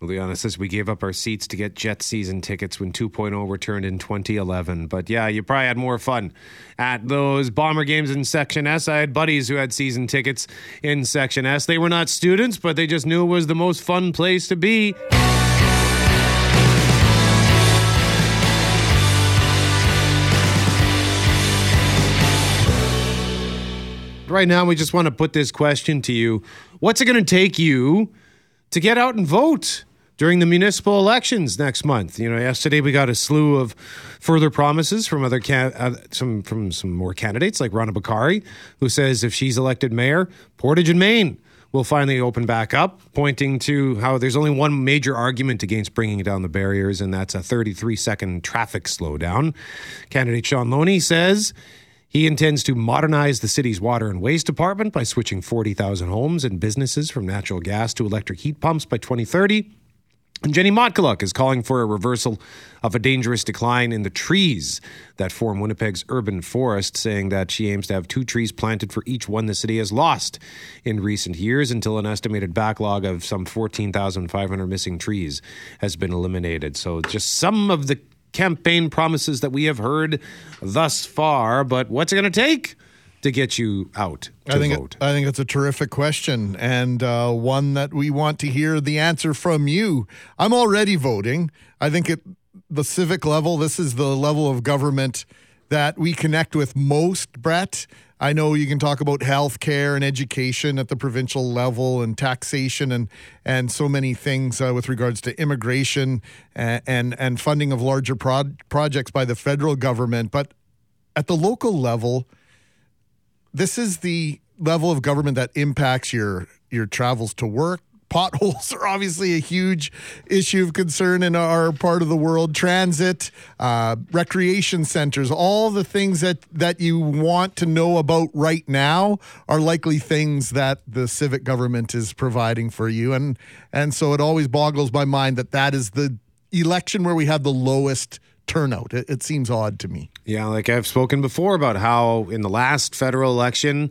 Liana says we gave up our seats to get Jet season tickets when 2.0 returned in 2011. But yeah, you probably had more fun at those Bomber games in Section S. I had buddies who had season tickets in Section S. They were not students, but they just knew it was the most fun place to be. Right now, we just want to put this question to you What's it going to take you to get out and vote? During the municipal elections next month. You know, yesterday we got a slew of further promises from other can- uh, some from some more candidates like Rana Bokhari, who says if she's elected mayor, Portage and Main will finally open back up, pointing to how there's only one major argument against bringing down the barriers, and that's a 33 second traffic slowdown. Candidate Shaun Loney says. He intends to modernize the city's water and waste department by switching 40,000 homes and businesses from natural gas to electric heat pumps by 2030. Jenny Motkaluk is calling for a reversal of a dangerous decline in the trees that form Winnipeg's urban forest, saying that she aims to have two trees planted for each one the city has lost in recent years until an estimated backlog of some 14,500 missing trees has been eliminated. So, just some of the campaign promises that we have heard thus far, but what's it going to take to get you out to I think vote? I think it's a terrific question and uh, one that we want to hear the answer from you. I'm already voting. I think at the civic level, this is the level of government that we connect with most, Brett. I know you can talk about health care and education at the provincial level and taxation and and so many things uh, with regards to immigration and, and and funding of larger prod, projects by the federal government, but at the local level, this is the level of government that impacts your your travels to work. Potholes [laughs] are obviously a huge issue of concern in our part of the world. Transit, uh, recreation centers, all the things that that you want to know about right now are likely things that the civic government is providing for you, and and so it always boggles my mind that that is the election where we have the lowest turnout. It, it seems odd to me. Yeah, like I've spoken before about how in the last federal election,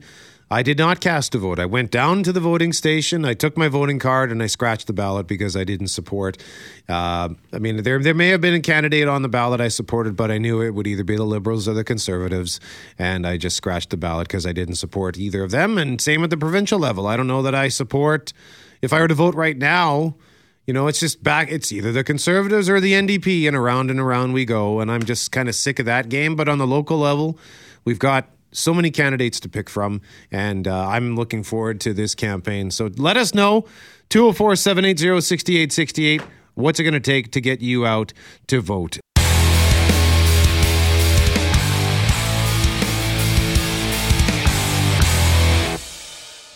I did not cast a vote. I went down to the voting station, I took my voting card, and I scratched the ballot because I didn't support. Uh, I mean, there there may have been a candidate on the ballot I supported, but I knew it would either be the Liberals or the Conservatives, and I just scratched the ballot because I didn't support either of them. And same at the provincial level. I don't know that I support. If I were to vote right now. You know, it's just back. It's either the Conservatives or the NDP, and around and around we go. And I'm just kind of sick of that game. But on the local level, we've got so many candidates to pick from, and uh, I'm looking forward to this campaign. So let us know 204 780 6868. What's it going to take to get you out to vote?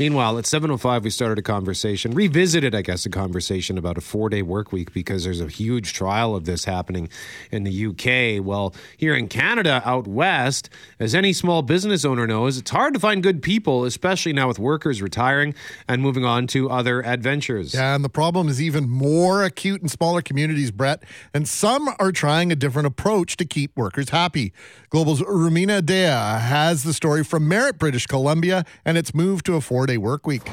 Meanwhile, at 7.05, we started a conversation, revisited, I guess, a conversation about a four day work week because there's a huge trial of this happening in the UK. Well, here in Canada, out west, as any small business owner knows, it's hard to find good people, especially now with workers retiring and moving on to other adventures. Yeah, and the problem is even more acute in smaller communities, Brett. And some are trying a different approach to keep workers happy. Global's Rumina Daya has the story from Merritt, British Columbia, and its move to a four day work week.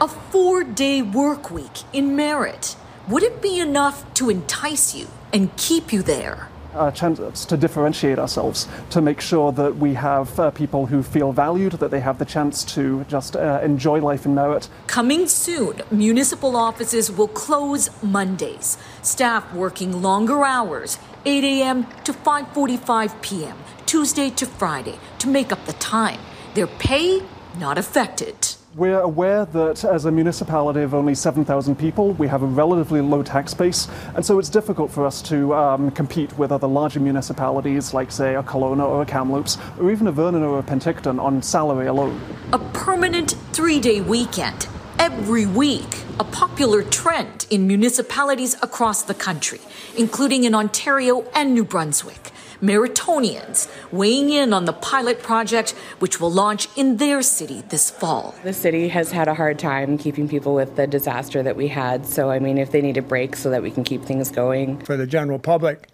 A four day work week in Merritt. Would it be enough to entice you and keep you there? a chance to differentiate ourselves, to make sure that we have uh, people who feel valued, that they have the chance to just uh, enjoy life in Merritt. Coming soon, municipal offices will close Mondays. Staff working longer hours, 8 a.m. to 5:45 p.m., Tuesday to Friday, to make up the time. Their pay not affected. We're aware that as a municipality of only 7,000 people, we have a relatively low tax base, and so it's difficult for us to um, compete with other larger municipalities like, say, a Kelowna or a Kamloops, or even a Vernon or a Penticton on salary alone. A permanent three day weekend every week, a popular trend in municipalities across the country, including in Ontario and New Brunswick. Meritonians weighing in on the pilot project, which will launch in their city this fall. The city has had a hard time keeping people with the disaster that we had. So, I mean, if they need a break so that we can keep things going. For the general public,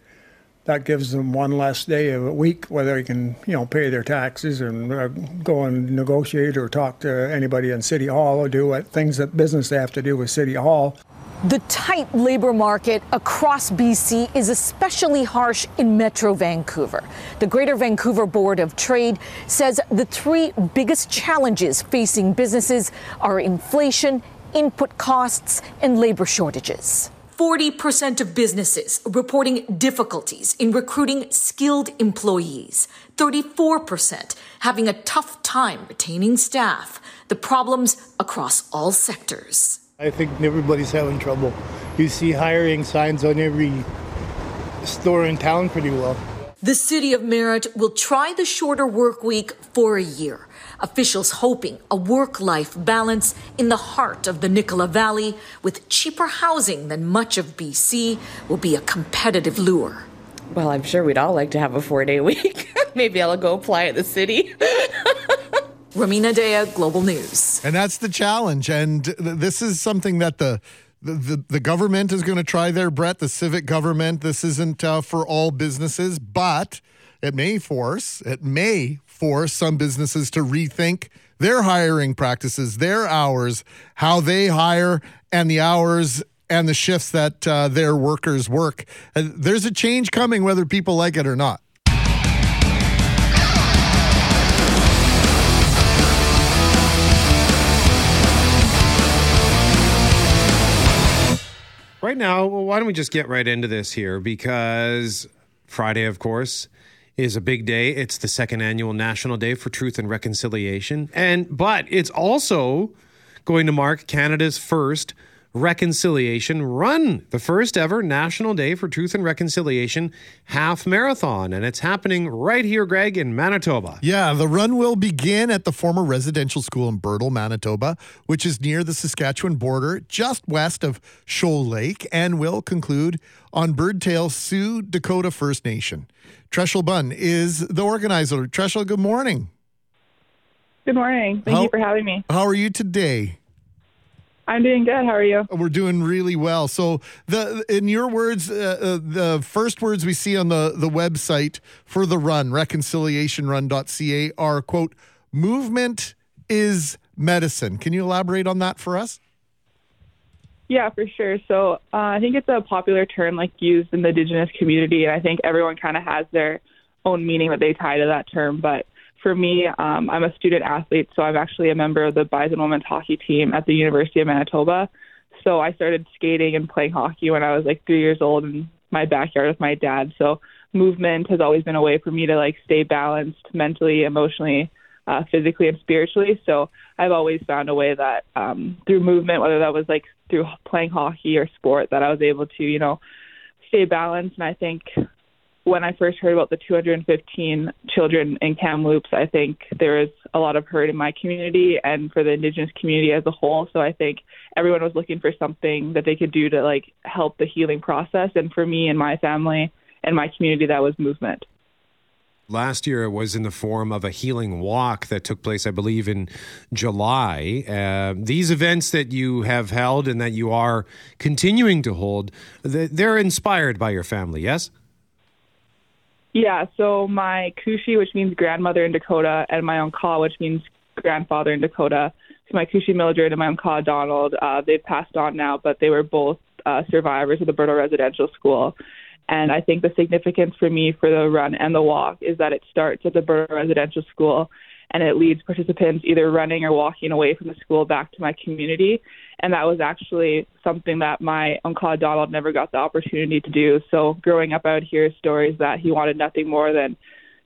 that gives them one less day of a week where they can, you know, pay their taxes and uh, go and negotiate or talk to anybody in City Hall or do what things that business they have to do with City Hall. The tight labor market across BC is especially harsh in Metro Vancouver. The Greater Vancouver Board of Trade says the three biggest challenges facing businesses are inflation, input costs, and labor shortages. 40% of businesses reporting difficulties in recruiting skilled employees. 34% having a tough time retaining staff. The problems across all sectors. I think everybody's having trouble. You see hiring signs on every store in town pretty well. The city of Merritt will try the shorter work week for a year. Officials hoping a work life balance in the heart of the Nicola Valley with cheaper housing than much of BC will be a competitive lure. Well, I'm sure we'd all like to have a four day week. [laughs] Maybe I'll go apply at the city. [laughs] Rumina Daya, Global News. And that's the challenge. And th- this is something that the the, the, the government is going to try their Brett, the civic government. This isn't uh, for all businesses, but it may force, it may force some businesses to rethink their hiring practices, their hours, how they hire, and the hours and the shifts that uh, their workers work. There's a change coming, whether people like it or not. Right now, well, why don't we just get right into this here? Because Friday, of course, is a big day. It's the second annual National Day for Truth and Reconciliation. And but it's also going to mark Canada's first reconciliation run, the first ever National Day for Truth and Reconciliation half marathon. And it's happening right here, Greg, in Manitoba. Yeah, the run will begin at the former residential school in Birtle, Manitoba, which is near the Saskatchewan border, just west of Shoal Lake, and will conclude on Birdtail Sioux Dakota First Nation. Treshel Bunn is the organizer. Treshel, good morning. Good morning. Thank How- you for having me. How are you today? I'm doing good. How are you? We're doing really well. So, the in your words, uh, uh, the first words we see on the the website for the run, reconciliationrun.ca, are quote movement is medicine. Can you elaborate on that for us? Yeah, for sure. So uh, I think it's a popular term like used in the Indigenous community, and I think everyone kind of has their own meaning that they tie to that term. But for me, um, I'm a student athlete, so I'm actually a member of the Bison women's hockey team at the University of Manitoba. So I started skating and playing hockey when I was like three years old in my backyard with my dad. So movement has always been a way for me to like stay balanced mentally, emotionally, uh, physically, and spiritually. So I've always found a way that um, through movement, whether that was like through playing hockey or sport, that I was able to, you know, stay balanced. And I think when I first heard about the 215 children in Kamloops, I think there is a lot of hurt in my community and for the Indigenous community as a whole. So I think everyone was looking for something that they could do to like help the healing process. And for me and my family and my community, that was movement. Last year, it was in the form of a healing walk that took place, I believe, in July. Uh, these events that you have held and that you are continuing to hold, they're inspired by your family, yes? Yeah, so my Kushi, which means grandmother in Dakota, and my Uncle, which means grandfather in Dakota. So my Kushi Mildred and my Uncle Donald, uh, they've passed on now, but they were both uh, survivors of the Birtle Residential School. And I think the significance for me for the run and the walk is that it starts at the Birtle Residential School and it leads participants either running or walking away from the school back to my community. And that was actually something that my uncle Donald never got the opportunity to do. So growing up, I would hear stories that he wanted nothing more than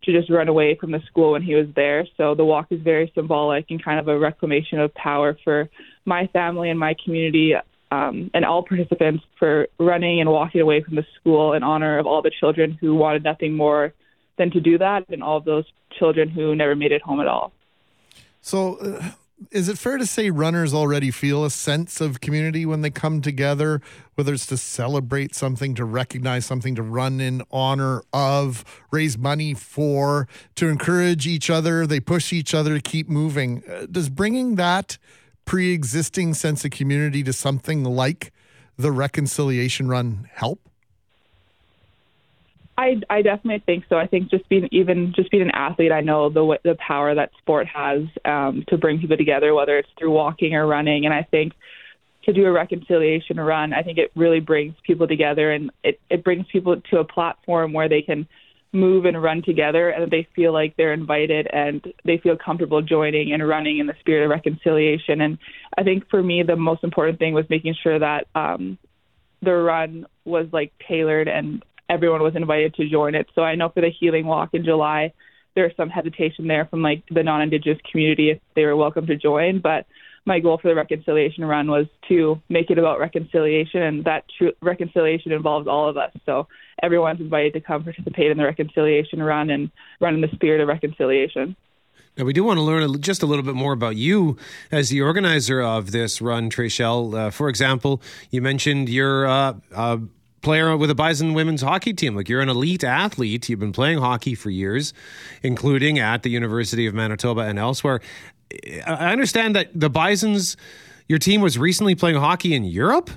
to just run away from the school when he was there. So the walk is very symbolic and kind of a reclamation of power for my family and my community um, and all participants for running and walking away from the school in honor of all the children who wanted nothing more than to do that and all of those children who never made it home at all. So, uh, is it fair to say runners already feel a sense of community when they come together, whether it's to celebrate something, to recognize something, to run in honor of, raise money for, to encourage each other? They push each other to keep moving. Uh, does bringing that pre existing sense of community to something like the reconciliation run help? I, I definitely think so. I think just being even just being an athlete, I know the the power that sport has um, to bring people together, whether it's through walking or running. And I think to do a reconciliation run, I think it really brings people together, and it it brings people to a platform where they can move and run together, and they feel like they're invited and they feel comfortable joining and running in the spirit of reconciliation. And I think for me, the most important thing was making sure that um, the run was like tailored and everyone was invited to join it. So I know for the healing walk in July, there was some hesitation there from like the non-indigenous community if they were welcome to join, but my goal for the reconciliation run was to make it about reconciliation and that reconciliation involves all of us. So everyone's invited to come participate in the reconciliation run and run in the spirit of reconciliation. Now, we do want to learn just a little bit more about you as the organizer of this run, Treshel. Uh, for example, you mentioned you're uh, a player with a Bison women's hockey team. Like you're an elite athlete. You've been playing hockey for years, including at the University of Manitoba and elsewhere. I I understand that the Bisons, your team was recently playing hockey in Europe.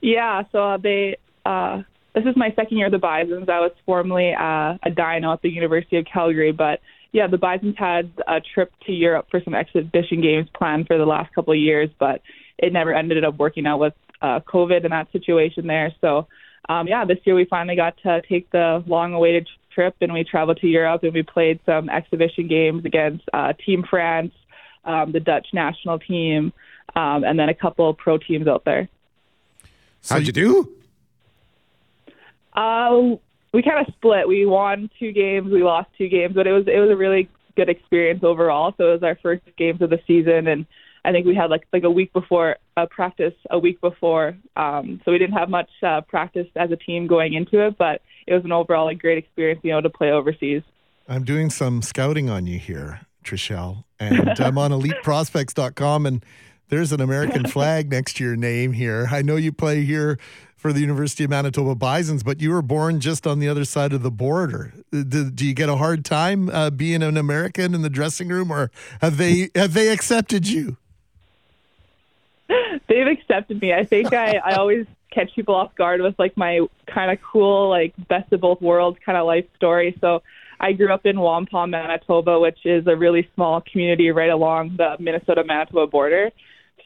Yeah, so uh, they. Uh, this is my second year at the Bisons. I was formerly uh, a Dino at the University of Calgary, but yeah, the Bisons had a trip to Europe for some exhibition games planned for the last couple of years, but it never ended up working out with uh, COVID and that situation there. So, um, yeah, this year we finally got to take the long-awaited trip and we traveled to Europe and we played some exhibition games against uh, Team France, um, the Dutch national team, um, and then a couple pro teams out there. How'd you do? Uh, we kind of split. We won two games, we lost two games, but it was it was a really good experience overall. So it was our first games of the season, and I think we had like like a week before uh, practice a week before, um, so we didn't have much uh, practice as a team going into it, but it was an overall like great experience, you know, to play overseas. I'm doing some scouting on you here, Trishelle, and I'm on EliteProspects.com, and there's an American [laughs] flag next to your name here. I know you play here for the University of Manitoba Bisons, but you were born just on the other side of the border. Do, do you get a hard time uh, being an American in the dressing room, or have they have they accepted you? [laughs] They've accepted me. I think I, I always catch people off guard with like my kind of cool, like best of both worlds kind of life story. So I grew up in Wampum, Manitoba, which is a really small community right along the Minnesota Manitoba border.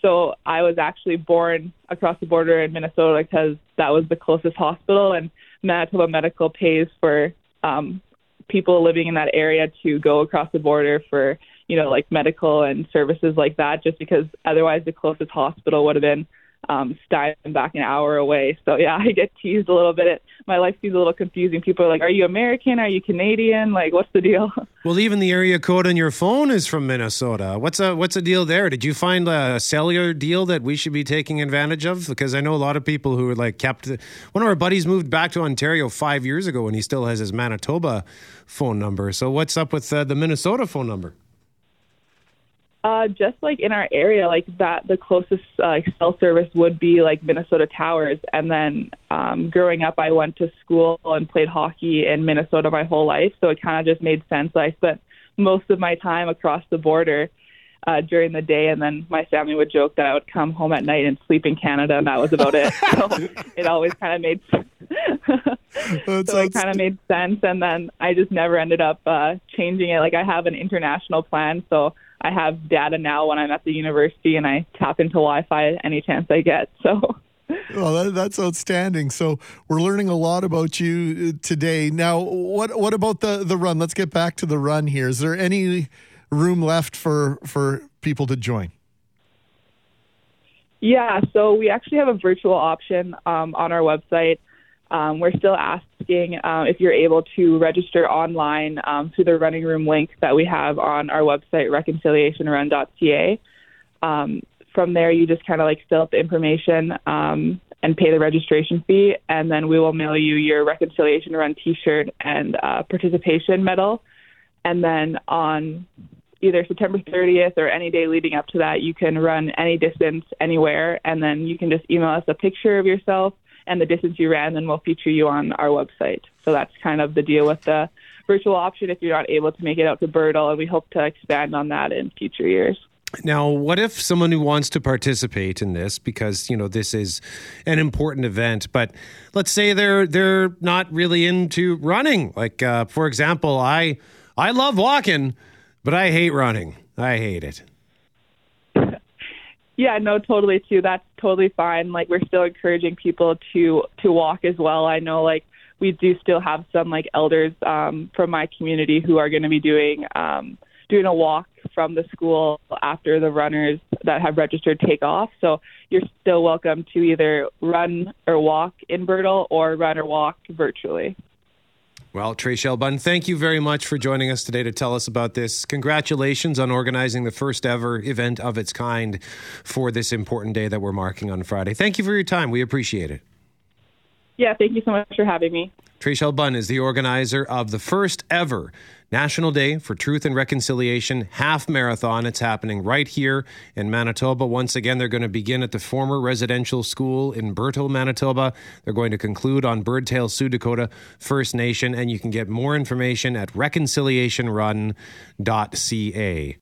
So I was actually born across the border in Minnesota because that was the closest hospital, and Manitoba Medical pays for um, people living in that area to go across the border for you know like medical and services like that, just because otherwise the closest hospital would have been um, back an hour away. So yeah, [laughs] I get teased a little bit. It, my life seems a little confusing. People are like, "Are you American? Are you Canadian? Like, what's the deal?" [laughs] Well, even the area code on your phone is from Minnesota. What's a what's a deal there? Did you find a cellular deal that we should be taking advantage of? Because I know a lot of people who are like kept. One of our buddies moved back to Ontario five years ago, and he still has his Manitoba phone number. So what's up with uh, the Minnesota phone number? Uh, just like in our area, like that, the closest uh, cell service would be like Minnesota Towers. And then um, growing up, I went to school and played hockey in Minnesota my whole life, so it kind of just made sense. I spent most of my time across the border uh, during the day, and then my family would joke that I would come home at night and sleep in Canada, and that was about it. [laughs] so it always kind of made [laughs] so it kind of made sense. And then I just never ended up uh, changing it. Like I have an international plan, so I have data now when I'm at the university and I tap into Wi-Fi any chance I get. [laughs] So. Well, that, that's outstanding. So we're learning a lot about you uh, today. Now, what what about the the run? Let's get back to the run here. Is there any room left for for people to join? Yeah, so we actually have a virtual option um, on our website. Um, we're still asking uh, if you're able to register online um, through the running room link that we have on our website, reconciliationrun.ca. Um, from there, you just kind of like fill out the information um, and pay the registration fee, and then we will mail you your Reconciliation Run T-shirt and uh, participation medal. And then on either September 30th or any day leading up to that, you can run any distance anywhere, and then you can just email us a picture of yourself and the distance you ran, and we'll feature you on our website. So that's kind of the deal with the virtual option if you're not able to make it out to Birtle, and we hope to expand on that in future years. Now, what if someone who wants to participate in this because you know this is an important event, but let's say they're they're not really into running. Like, uh, for example, I I love walking, but I hate running. I hate it. Yeah, no, totally too. That's totally fine. Like we're still encouraging people to to walk as well. I know like we do still have some like elders um from my community who are going to be doing um doing a walk from the school after the runners that have registered take off. So you're still welcome to either run or walk in Birtle or run or walk virtually. Well, Trey Bunn, thank you very much for joining us today to tell us about this. Congratulations on organizing the first ever event of its kind for this important day that we're marking on Friday. Thank you for your time. We appreciate it. Yeah, thank you so much for having me. Trishelle Bunn is the organizer of the first ever National Day for Truth and Reconciliation half marathon. It's happening right here in Manitoba. Once again, they're going to begin at the former residential school in Birtle, Manitoba. They're going to conclude on Birdtail Sioux Dakota First Nation, and you can get more information at reconciliationrun.ca.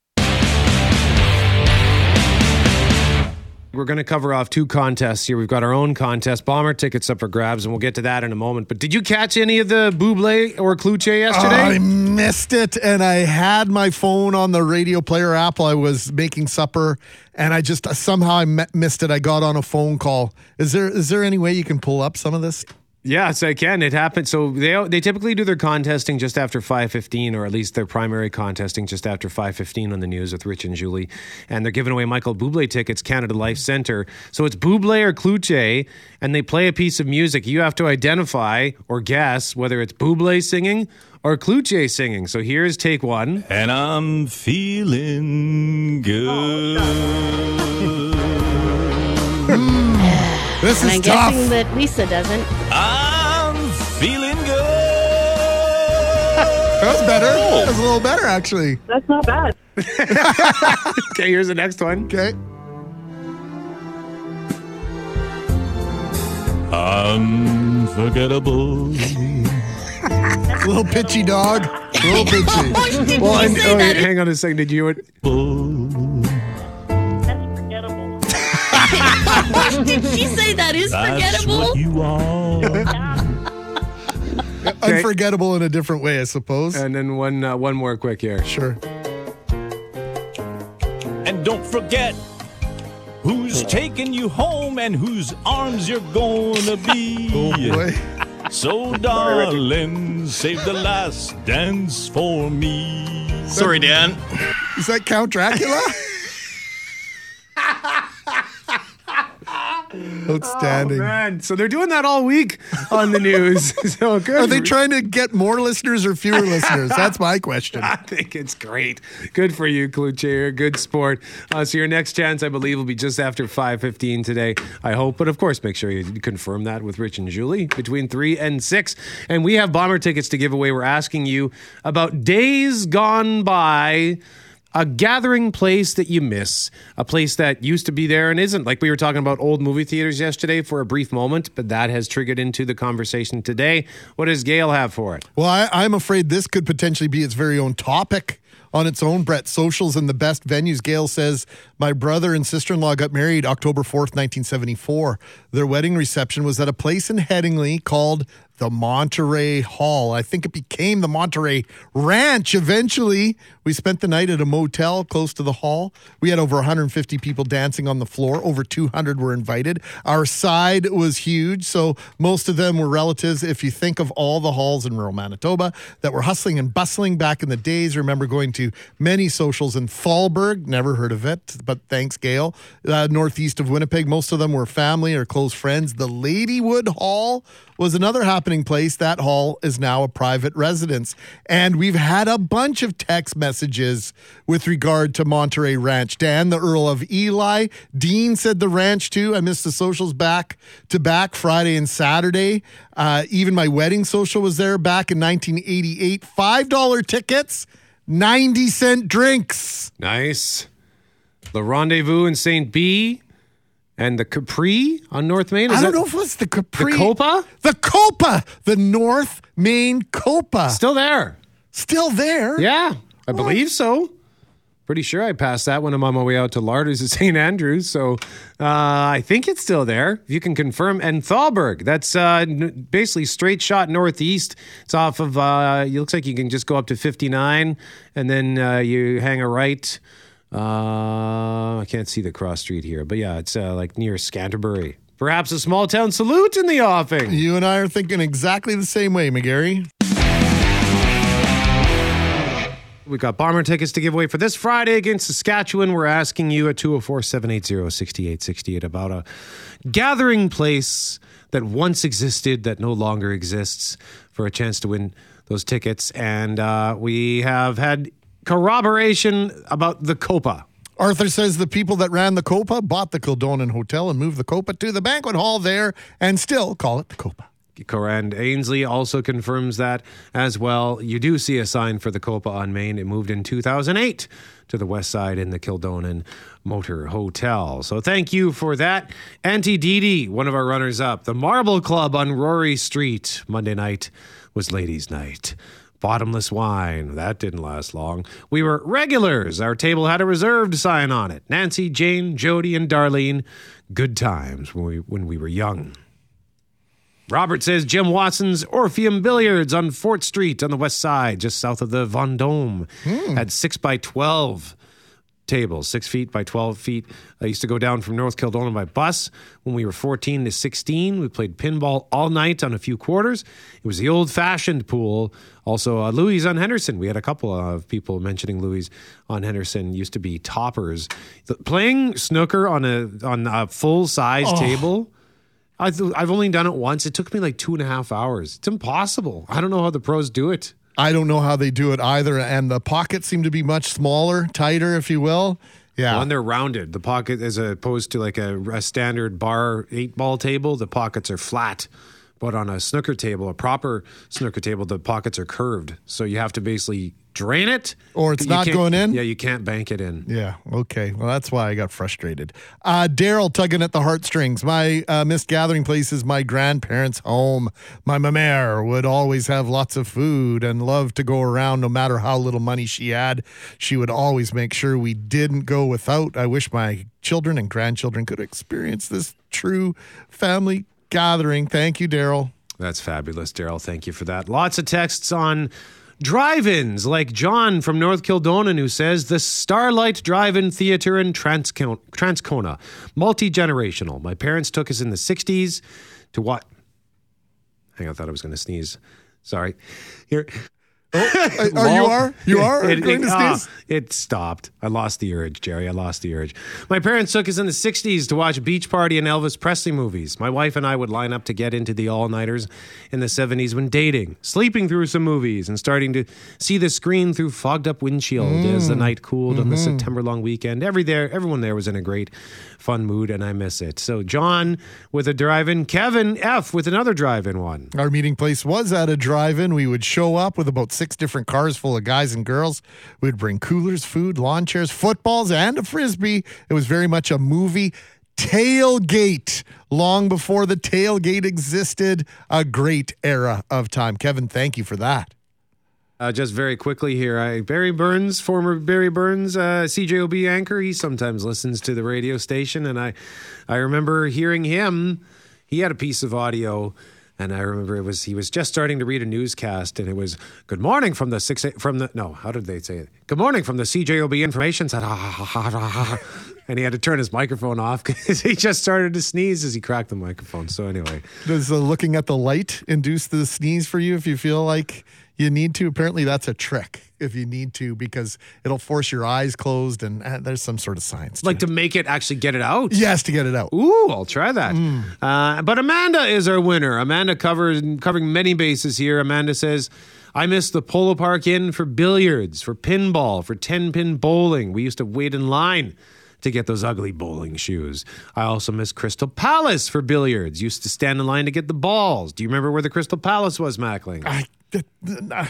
we're going to cover off two contests here. We've got our own contest, bomber tickets up for grabs, and we'll get to that in a moment. But did you catch any of the Buble or Cloutier yesterday? I missed it, and I had my phone on the radio player app while I was making supper, and I just somehow I missed it. I got on a phone call. Is there is there any way you can pull up some of this? Yes, I can. It happens. So they they typically do their contesting just after five fifteen, or at least their primary contesting just after five fifteen on the news with Rich and Julie, and they're giving away Michael Bublé tickets, Canada Life Center. So it's Bublé or Cloutier, and they play a piece of music. You have to identify or guess whether it's Bublé singing or Cloutier singing. So here's take one. And I'm feeling oh, good. [laughs] This and is I'm tough. guessing that Lisa doesn't. I'm feeling good. [laughs] That was better. That was a little better, actually. That's not bad. [laughs] okay, here's the next one. Okay. Unforgettable. [laughs] Little pitchy dog. A little pitchy. well, and, oh, hang on a second. Did you? Did she say that is That's forgettable? what you are. [laughs] Unforgettable in a different way, I suppose. And then one uh, one more quick here. Sure. And don't forget who's taking you home and whose arms you're gonna be. [laughs] Oh boy. So, [laughs] darling, save the last dance for me. Sorry, Dan. Is that Count Dracula? [laughs] Outstanding. Oh, man. So they're doing that all week on the news. [laughs] [laughs] so good. Are they trying to get more listeners or fewer listeners? That's my question. I think it's great. Good for you. You're good sport. Uh, so your next chance, I believe, will be just after 5.15 today, I hope. But of course, make sure you confirm that with Rich and Julie between 3 and 6. And we have bomber tickets to give away. We're asking you about days gone by a gathering place that you miss, a place that used to be there and isn't. Like we were talking about old movie theaters yesterday for a brief moment, but that has triggered into the conversation today. What does Gail have for it? Well, I, I'm afraid this could potentially be its very own topic on its own. Brett, socials and the best venues. Gail says, My brother and sister in law got married October 4th, 1974. Their wedding reception was at a place in Headingley called the Monterey Hall. I think it became the Monterey Ranch eventually. We spent the night at a motel close to the hall. We had over 150 people dancing on the floor. Over 200 were invited. Our side was huge, so most of them were relatives. If you think of all the halls in rural Manitoba that were hustling and bustling back in the days, remember going to many socials in Thalberg, never heard of it, but thanks, Gail. Uh, northeast of Winnipeg, most of them were family or close friends. The Ladywood Hall was another happening place. That hall is now a private residence. And we've had a bunch of text messages with regard to Monterey Ranch. Dan, the Earl of Eli, Dean said the ranch too. I missed the socials back to back Friday and Saturday. Uh, even my wedding social was there back in 1988. $5 tickets, 90 cent drinks. Nice. The Rendezvous in St. B and the Capri on North Main. Is I don't that know if it's the Capri. the Copa? The Copa. The North Main Copa. Still there. Still there? Yeah, I believe so. Pretty sure I passed that when I'm on my way out to Larters at [laughs] St. Andrews. So uh, I think it's still there. If you can confirm. And Thalberg, that's uh, n- basically straight shot northeast. It's off of, uh, it looks like you can just go up to 59 and then uh, you hang a right. Uh, I can't see the cross street here, but yeah, it's uh, like near Scanterbury. Perhaps a small town salute in the offing. You and I are thinking exactly the same way, McGarry. We've got bomber tickets to give away for this Friday against Saskatchewan. We're asking you at 204 780 6868 about a gathering place that once existed that no longer exists for a chance to win those tickets. And uh, we have had corroboration about the Copa. Arthur says the people that ran the Copa bought the Kildonan Hotel and moved the Copa to the banquet hall there and still call it the Copa. Corand Ainsley also confirms that as well. You do see a sign for the Copa on Main. It moved in 2008 to the west side in the Kildonan Motor Hotel. So thank you for that. Auntie Didi, one of our runners up. The Marble Club on Rorie Street, Monday night was ladies' night. Bottomless wine. That didn't last long. We were regulars. Our table had a reserved sign on it. Nancy, Jane, Jody, and Darlene. Good times when we when we were young. Robert says Jim Watson's Orpheum Billiards on Fort Street on the west side, just south of the Vendôme, hmm. had six by twelve tables, six feet by 12 feet. I used to go down from North Kildona by bus when we were 14 to 16. We played pinball all night on a few quarters. It was the old fashioned pool. Also, uh, Louis on Henderson. We had a couple of people mentioning Louis on Henderson used to be toppers. The, playing snooker on a, on a full size Oh. table. I've, I've only done it once. It took me like two and a half hours. It's impossible. I don't know how the pros do it. I don't know how they do it either. And the pockets seem to be much smaller, tighter, if you will. Yeah. When they're rounded, the pocket, as opposed to like a, a standard bar eight ball table, the pockets are flat. But on a snooker table, a proper snooker table, the pockets are curved. So you have to basically drain it, Or it's not going in? Yeah, you can't bank it in. Yeah. Okay. Well, that's why I got frustrated. Uh, Daryl tugging at the heartstrings. My uh, missed gathering place is my grandparents' home. My mamere would always have lots of food and love to go around no matter how little money she had. She would always make sure we didn't go without. I wish my children and grandchildren could experience this true family gathering. Thank you, Daryl. That's fabulous, Daryl. Thank you for that. Lots of texts on drive-ins, like John from North Kildonan, who says the Starlight Drive-In Theater in Transcon- Transcona, multi-generational. My parents took us in the '60s to what? Hang on, I thought I was going to sneeze. Sorry. Here. Are [laughs] you are? You are It, it- ah, it stopped. I lost the urge, Jerry. I lost the urge. My parents took us in the 60s to watch Beach Party and Elvis Presley movies. My wife and I would line up to get into the all nighters in the 70s when dating, sleeping through some movies, and starting to see the screen through fogged up windshield as the Mm. night cooled on the Mhm. September long weekend. Every there, everyone there was in a great, fun mood, and I miss it. So, John with a drive in, Kevin F with another drive in one. Our meeting place was at a drive in. We would show up with about six different cars full of guys and girls. We'd bring coolers, food, lawn chairs, footballs, and a frisbee. It was very much a movie tailgate long before the tailgate existed. A great era of time. Kevin, thank you for that. Uh, just very quickly here, I, Barry Burns, former Barry Burns, uh, CJOB anchor. He sometimes listens to the radio station, and I, I remember hearing him. He had a piece of audio, and I remember it was he was just starting to read a newscast, and it was "Good morning from the six from the no, how did they say it? Good morning from the CJOB information." Said, [laughs] and he had to turn his microphone off [laughs] because he just started to sneeze as he cracked the microphone. So anyway, Does looking at the light induce the sneeze for you if you feel like you need to? Apparently, that's a trick if you need to because it'll force your eyes closed, and uh, there's some sort of science. like to make it actually get it out. Yes, to get it out. Ooh, I'll try that. Uh, but Amanda is our winner. Amanda covers covering many bases here. Amanda says, "I miss the Polo Park Inn for billiards, for pinball, for ten pin bowling. We used to wait in line." To get those ugly bowling shoes. I also miss Crystal Palace for billiards. Used to stand in line to get the balls. Do you remember where the Crystal Palace was, Mackling? I,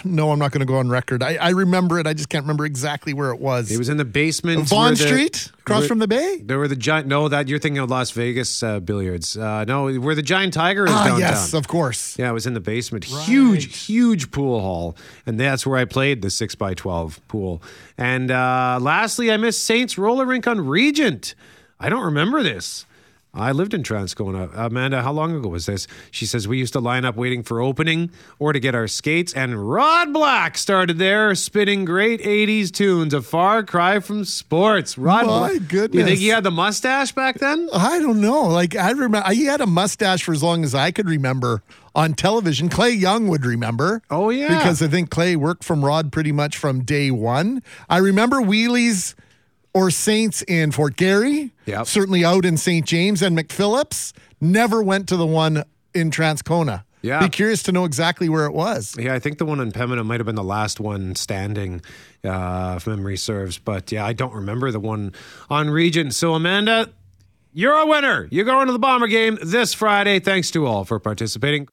no, I'm not going to go on record. I, I remember it. I just can't remember exactly where it was. It was in the basement. Vaughan the- Street, across where- from the bay. There were the giant. No, that you're thinking of Las Vegas uh, billiards. Uh, no, where the giant tiger is Ah, downtown. yes, of course. Yeah, it was in the basement. Huge, huge pool hall, and that's where I played the six by twelve pool. And uh, lastly, I miss Saints roller rink on Regent. I don't remember this. I lived in Transcona. Amanda, how long ago was this? She says we used to line up waiting for opening or to get our skates, and Rod Black started there, spinning great 80s tunes, a far cry from sports. Rod My Black. Do you goodness. think he had the mustache back then? I don't know. Like I remember, he had a mustache for as long as I could remember on television. Clay Young would remember. Oh yeah, because I think Clay worked from Rod pretty much from day one. I remember Wheelies or Saints in Fort Garry. Yep. Certainly out in St. James and McPhillips. Never went to the one in Transcona. Yeah. Be curious to know exactly where it was. Yeah, I think the one in Pembina might have been the last one standing, uh, if memory serves. But yeah, I don't remember the one on Regent. So, Amanda, you're a winner. You're going to the Bomber game this Friday. Thanks to all for participating.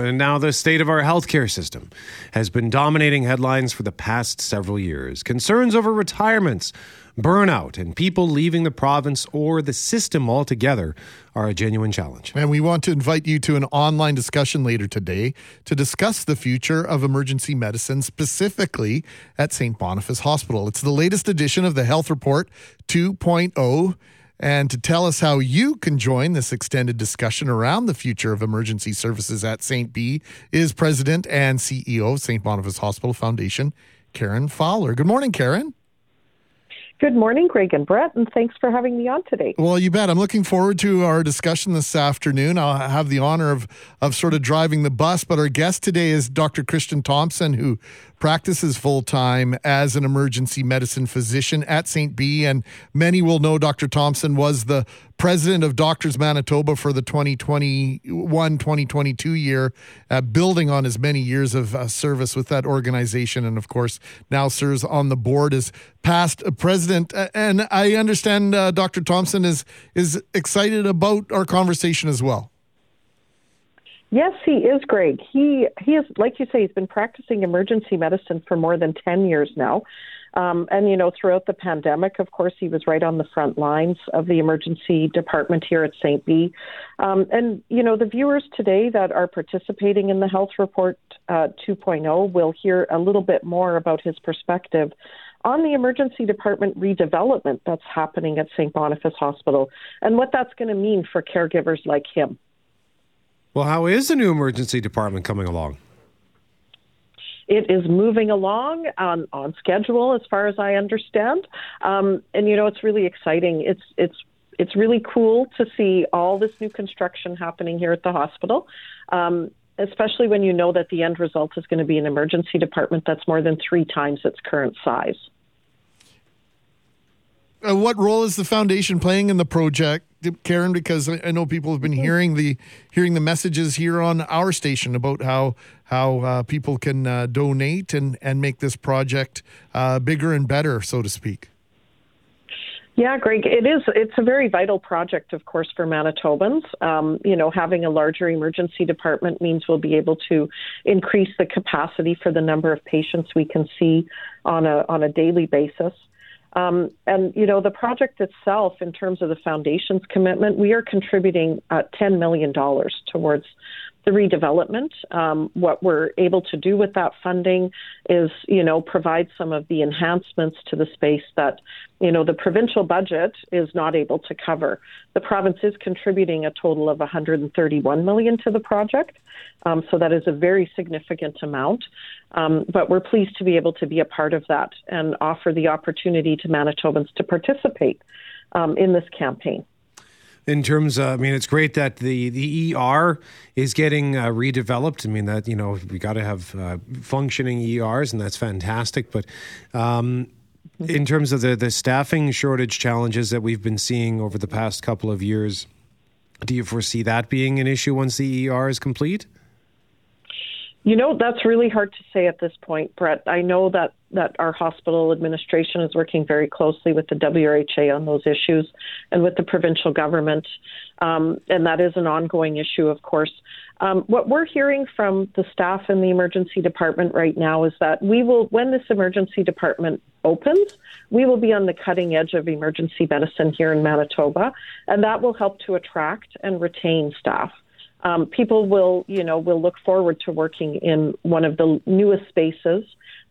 And now, the state of our healthcare system has been dominating headlines for the past several years. Concerns over retirements, burnout, and people leaving the province or the system altogether are a genuine challenge. And we want to invite you to an online discussion later today to discuss the future of emergency medicine, specifically at St. Boniface Hospital. It's the latest edition of the Health Report 2.0. And to tell us how you can join this extended discussion around the future of emergency services at St. B is President and CEO of St. Boniface Hospital Foundation, Karen Fowler. Good morning, Karen. Good morning, Greg and Brett, and thanks for having me on today. Well, you bet. I'm looking forward to our discussion this afternoon. I'll have the honor of of sort of driving the bus, but our guest today is Dr. Christian Thompson, who practices full time as an emergency medicine physician at St. B. And many will know Dr. Thompson was the president of Doctors Manitoba for the 2021 2022 year, uh, building on his many years of uh, service with that organization. And of course, now serves on the board as past president. And I understand uh, Dr. Thompson is, is excited about our conversation as well. Yes, he is, Greg. He he is like you say, he's been practicing emergency medicine for more than ten years now. Um, and you know, throughout the pandemic, of course, he was right on the front lines of the emergency department here at St. B. Um, and you know, the viewers today that are participating in the Health Report uh, 2.0 will hear a little bit more about his perspective on the emergency department redevelopment that's happening at St. Boniface Hospital and what that's going to mean for caregivers like him. Well, how is the new emergency department coming along? It is moving along on, on schedule, as far as I understand. Um, and you know, it's really exciting. It's it's it's really cool to see all this new construction happening here at the hospital. Um, especially when you know that the end result is going to be an emergency department that's more than three times its current size. Uh, what role is the foundation playing in the project, Karen? Because I know people have been hearing the hearing the messages here on our station about how how uh, people can uh, donate and and make this project uh, bigger and better, so to speak. Yeah, Greg, it is. It's a very vital project, of course, for Manitobans. Um, you know, having a larger emergency department means we'll be able to increase the capacity for the number of patients we can see on a on a daily basis. Um, and, you know, the project itself, in terms of the foundation's commitment, we are contributing uh, $10 million towards the redevelopment. Um, what we're able to do with that funding is, you know, provide some of the enhancements to the space that, you know, the provincial budget is not able to cover. The province is contributing a total of 131 million to the project, um, so that is a very significant amount. Um, but we're pleased to be able to be a part of that and offer the opportunity to Manitobans to participate um, in this campaign in terms of, I mean, it's great that the, the ER is getting uh, redeveloped. I mean, that, you know, we got to have uh, functioning ERs, and that's fantastic. But um, in terms of the, the staffing shortage challenges that we've been seeing over the past couple of years, do you foresee that being an issue once the ER is complete? You know, that's really hard to say at this point, Brett. I know that, that our hospital administration is working very closely with the WRHA on those issues and with the provincial government. Um, and that is an ongoing issue, of course. Um, what we're hearing from the staff in the emergency department right now is that we will, when this emergency department opens, we will be on the cutting edge of emergency medicine here in Manitoba, and that will help to attract and retain staff um, people will, you know, will look forward to working in one of the newest spaces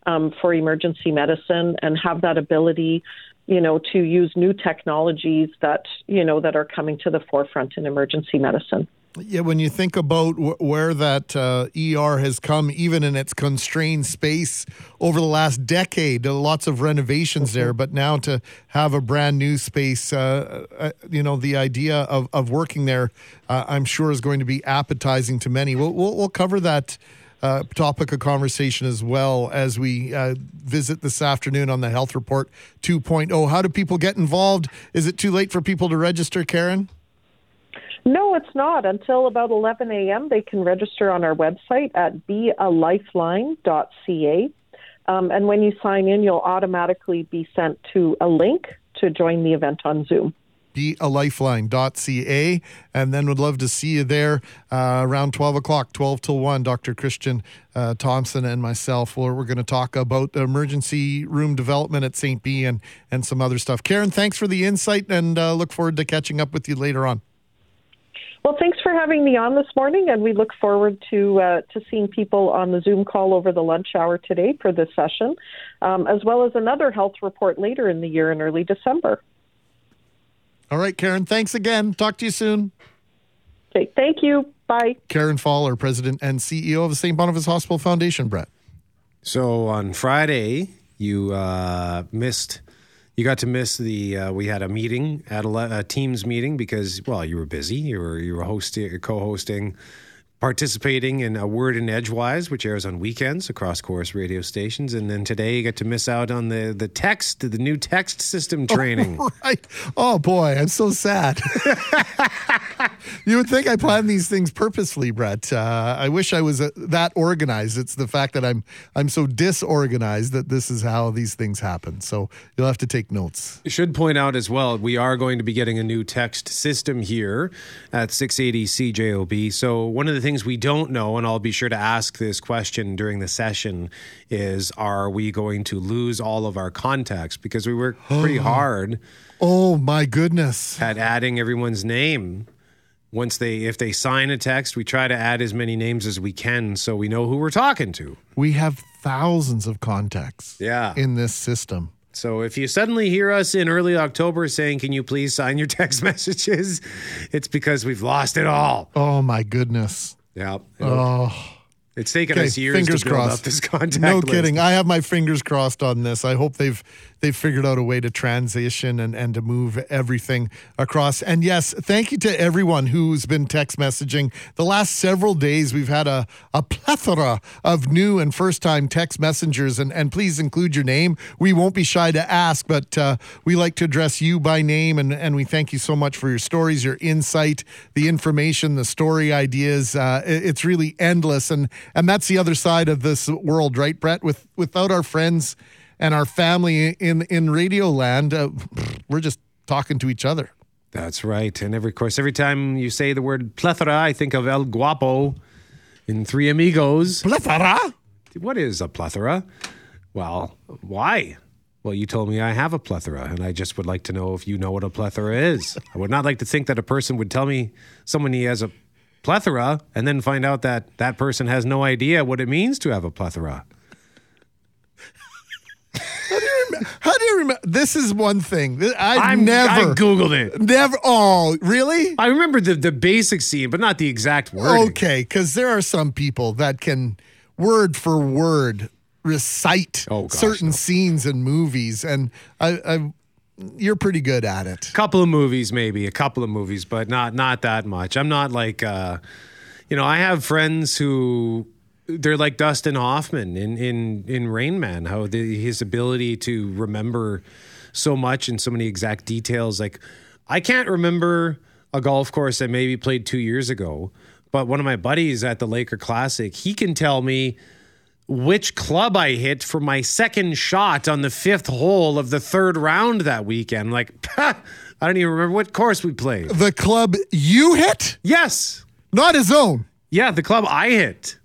um, for emergency medicine and have that ability, you know, to use new technologies that, you know, that are coming to the forefront in emergency medicine. Yeah, when you think about w- where that uh, ER has come, even in its constrained space over the last decade, lots of renovations mm-hmm. there, but now to have a brand new space, uh, uh, you know, the idea of, of working there, uh, I'm sure is going to be appetizing to many. We'll, we'll, we'll cover that. Uh, topic of conversation as well as we uh, visit this afternoon on the Health Report 2.0. How do people get involved? Is it too late for people to register, Karen? No, it's not. Until about 11 a.m., they can register on our website at bealifeline.ca. Um, and when you sign in, you'll automatically be sent to a link to join the event on Zoom. bealifeline.ca. And then would love to see you there uh, around 12 o'clock, 12 till 1. Dr. Christian uh, Thompson and myself, where we're going to talk about emergency room development at St. B and, and some other stuff. Karen, thanks for the insight and uh, look forward to catching up with you later on. Well, thanks for having me on this morning, and we look forward to uh, to seeing people on the Zoom call over the lunch hour today for this session, um, as well as another health report later in the year in early December. All right, Karen, thanks again. Talk to you soon. Okay, thank you. Bye. Karen Fowler, President and CEO of the St. Boniface Hospital Foundation, Brett. So on Friday, you uh, missed. You got to miss the. Uh, we had a meeting at a, a Teams meeting because well, you were busy. You were you were hosting, co-hosting, participating in a Word in Edgewise, which airs on weekends across Chorus radio stations, and then today you get to miss out on the the text, the new text system training. Oh, [laughs] right. Oh boy, I'm so sad. [laughs] you would think I planned these things purposely, Brett. Uh, I wish I was uh, that organized. It's the fact that I'm I'm so disorganized that this is how these things happen. So you'll have to take notes. I should point out as well, we are going to be getting a new text system here at 680 CJOB. So one of the things we don't know, and I'll be sure to ask this question during the session, is are we going to lose all of our contacts? Because we work pretty [gasps] hard Oh my goodness. at adding everyone's name. Once they, if they sign a text, we try to add as many names as we can so we know who we're talking to. We have thousands of contacts Yeah. in this system. So if you suddenly hear us in early October saying, "Can you please sign your text [laughs] messages?" it's because we've lost it all. Oh my goodness. Yeah. Oh. It's taken Okay, us years fingers to build crossed. up this [laughs] contact. No list. kidding. I have my fingers crossed on this. I hope they've they've figured out a way to transition and, and to move everything across. And yes, thank you to everyone who's been text messaging. The last several days we've had a, a plethora of new and first time text messengers and, and please include your name. We won't be shy to ask, but uh, we like to address you by name and, and we thank you so much for your stories, your insight, the information, the story ideas. Uh, it- it's really endless and and that's the other side of this world, right, Brett? With without our friends and our family in in radio land, uh, we're just talking to each other. That's right. And every of course, every time you say the word plethora, I think of El Guapo in Three Amigos. Plethora? What is a plethora? Well, why? Well, you told me I have a plethora, and I just would like to know if you know what a plethora is. I would not like to think that a person would tell me someone he has a plethora and then find out that that person has no idea what it means to have a plethora. How do you remember? This is one thing. I've I'm- never I Googled it. Never. Oh, really? I remember the, the basic scene, but not the exact wording. Okay, because there are some people that can word for word recite Oh, gosh, certain scenes in movies, and I, I, you're pretty good at it. A couple of movies maybe a couple of movies but not not that much i'm not like uh you know i have friends who they're like dustin hoffman in in in rain man how the, his ability to remember so much and so many exact details like i can't remember a golf course that maybe played two years ago but one of my buddies at the laker classic he can tell me which club I hit for my second shot on the fifth hole of the third round that weekend. Like, [laughs] I don't even remember what course we played. The club you hit? Yes. Not his own. Yeah, the club I hit.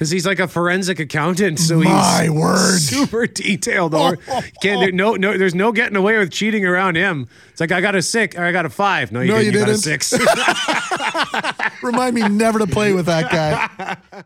Because he's like a forensic accountant, so My he's word. [laughs] super detailed. Or [laughs] oh. can't there, no no. There's no getting away with cheating around him. It's like I got a six, or I got a five. No, you No, didn't. you You, got a didn't. six. [laughs] Remind me never to play with that guy.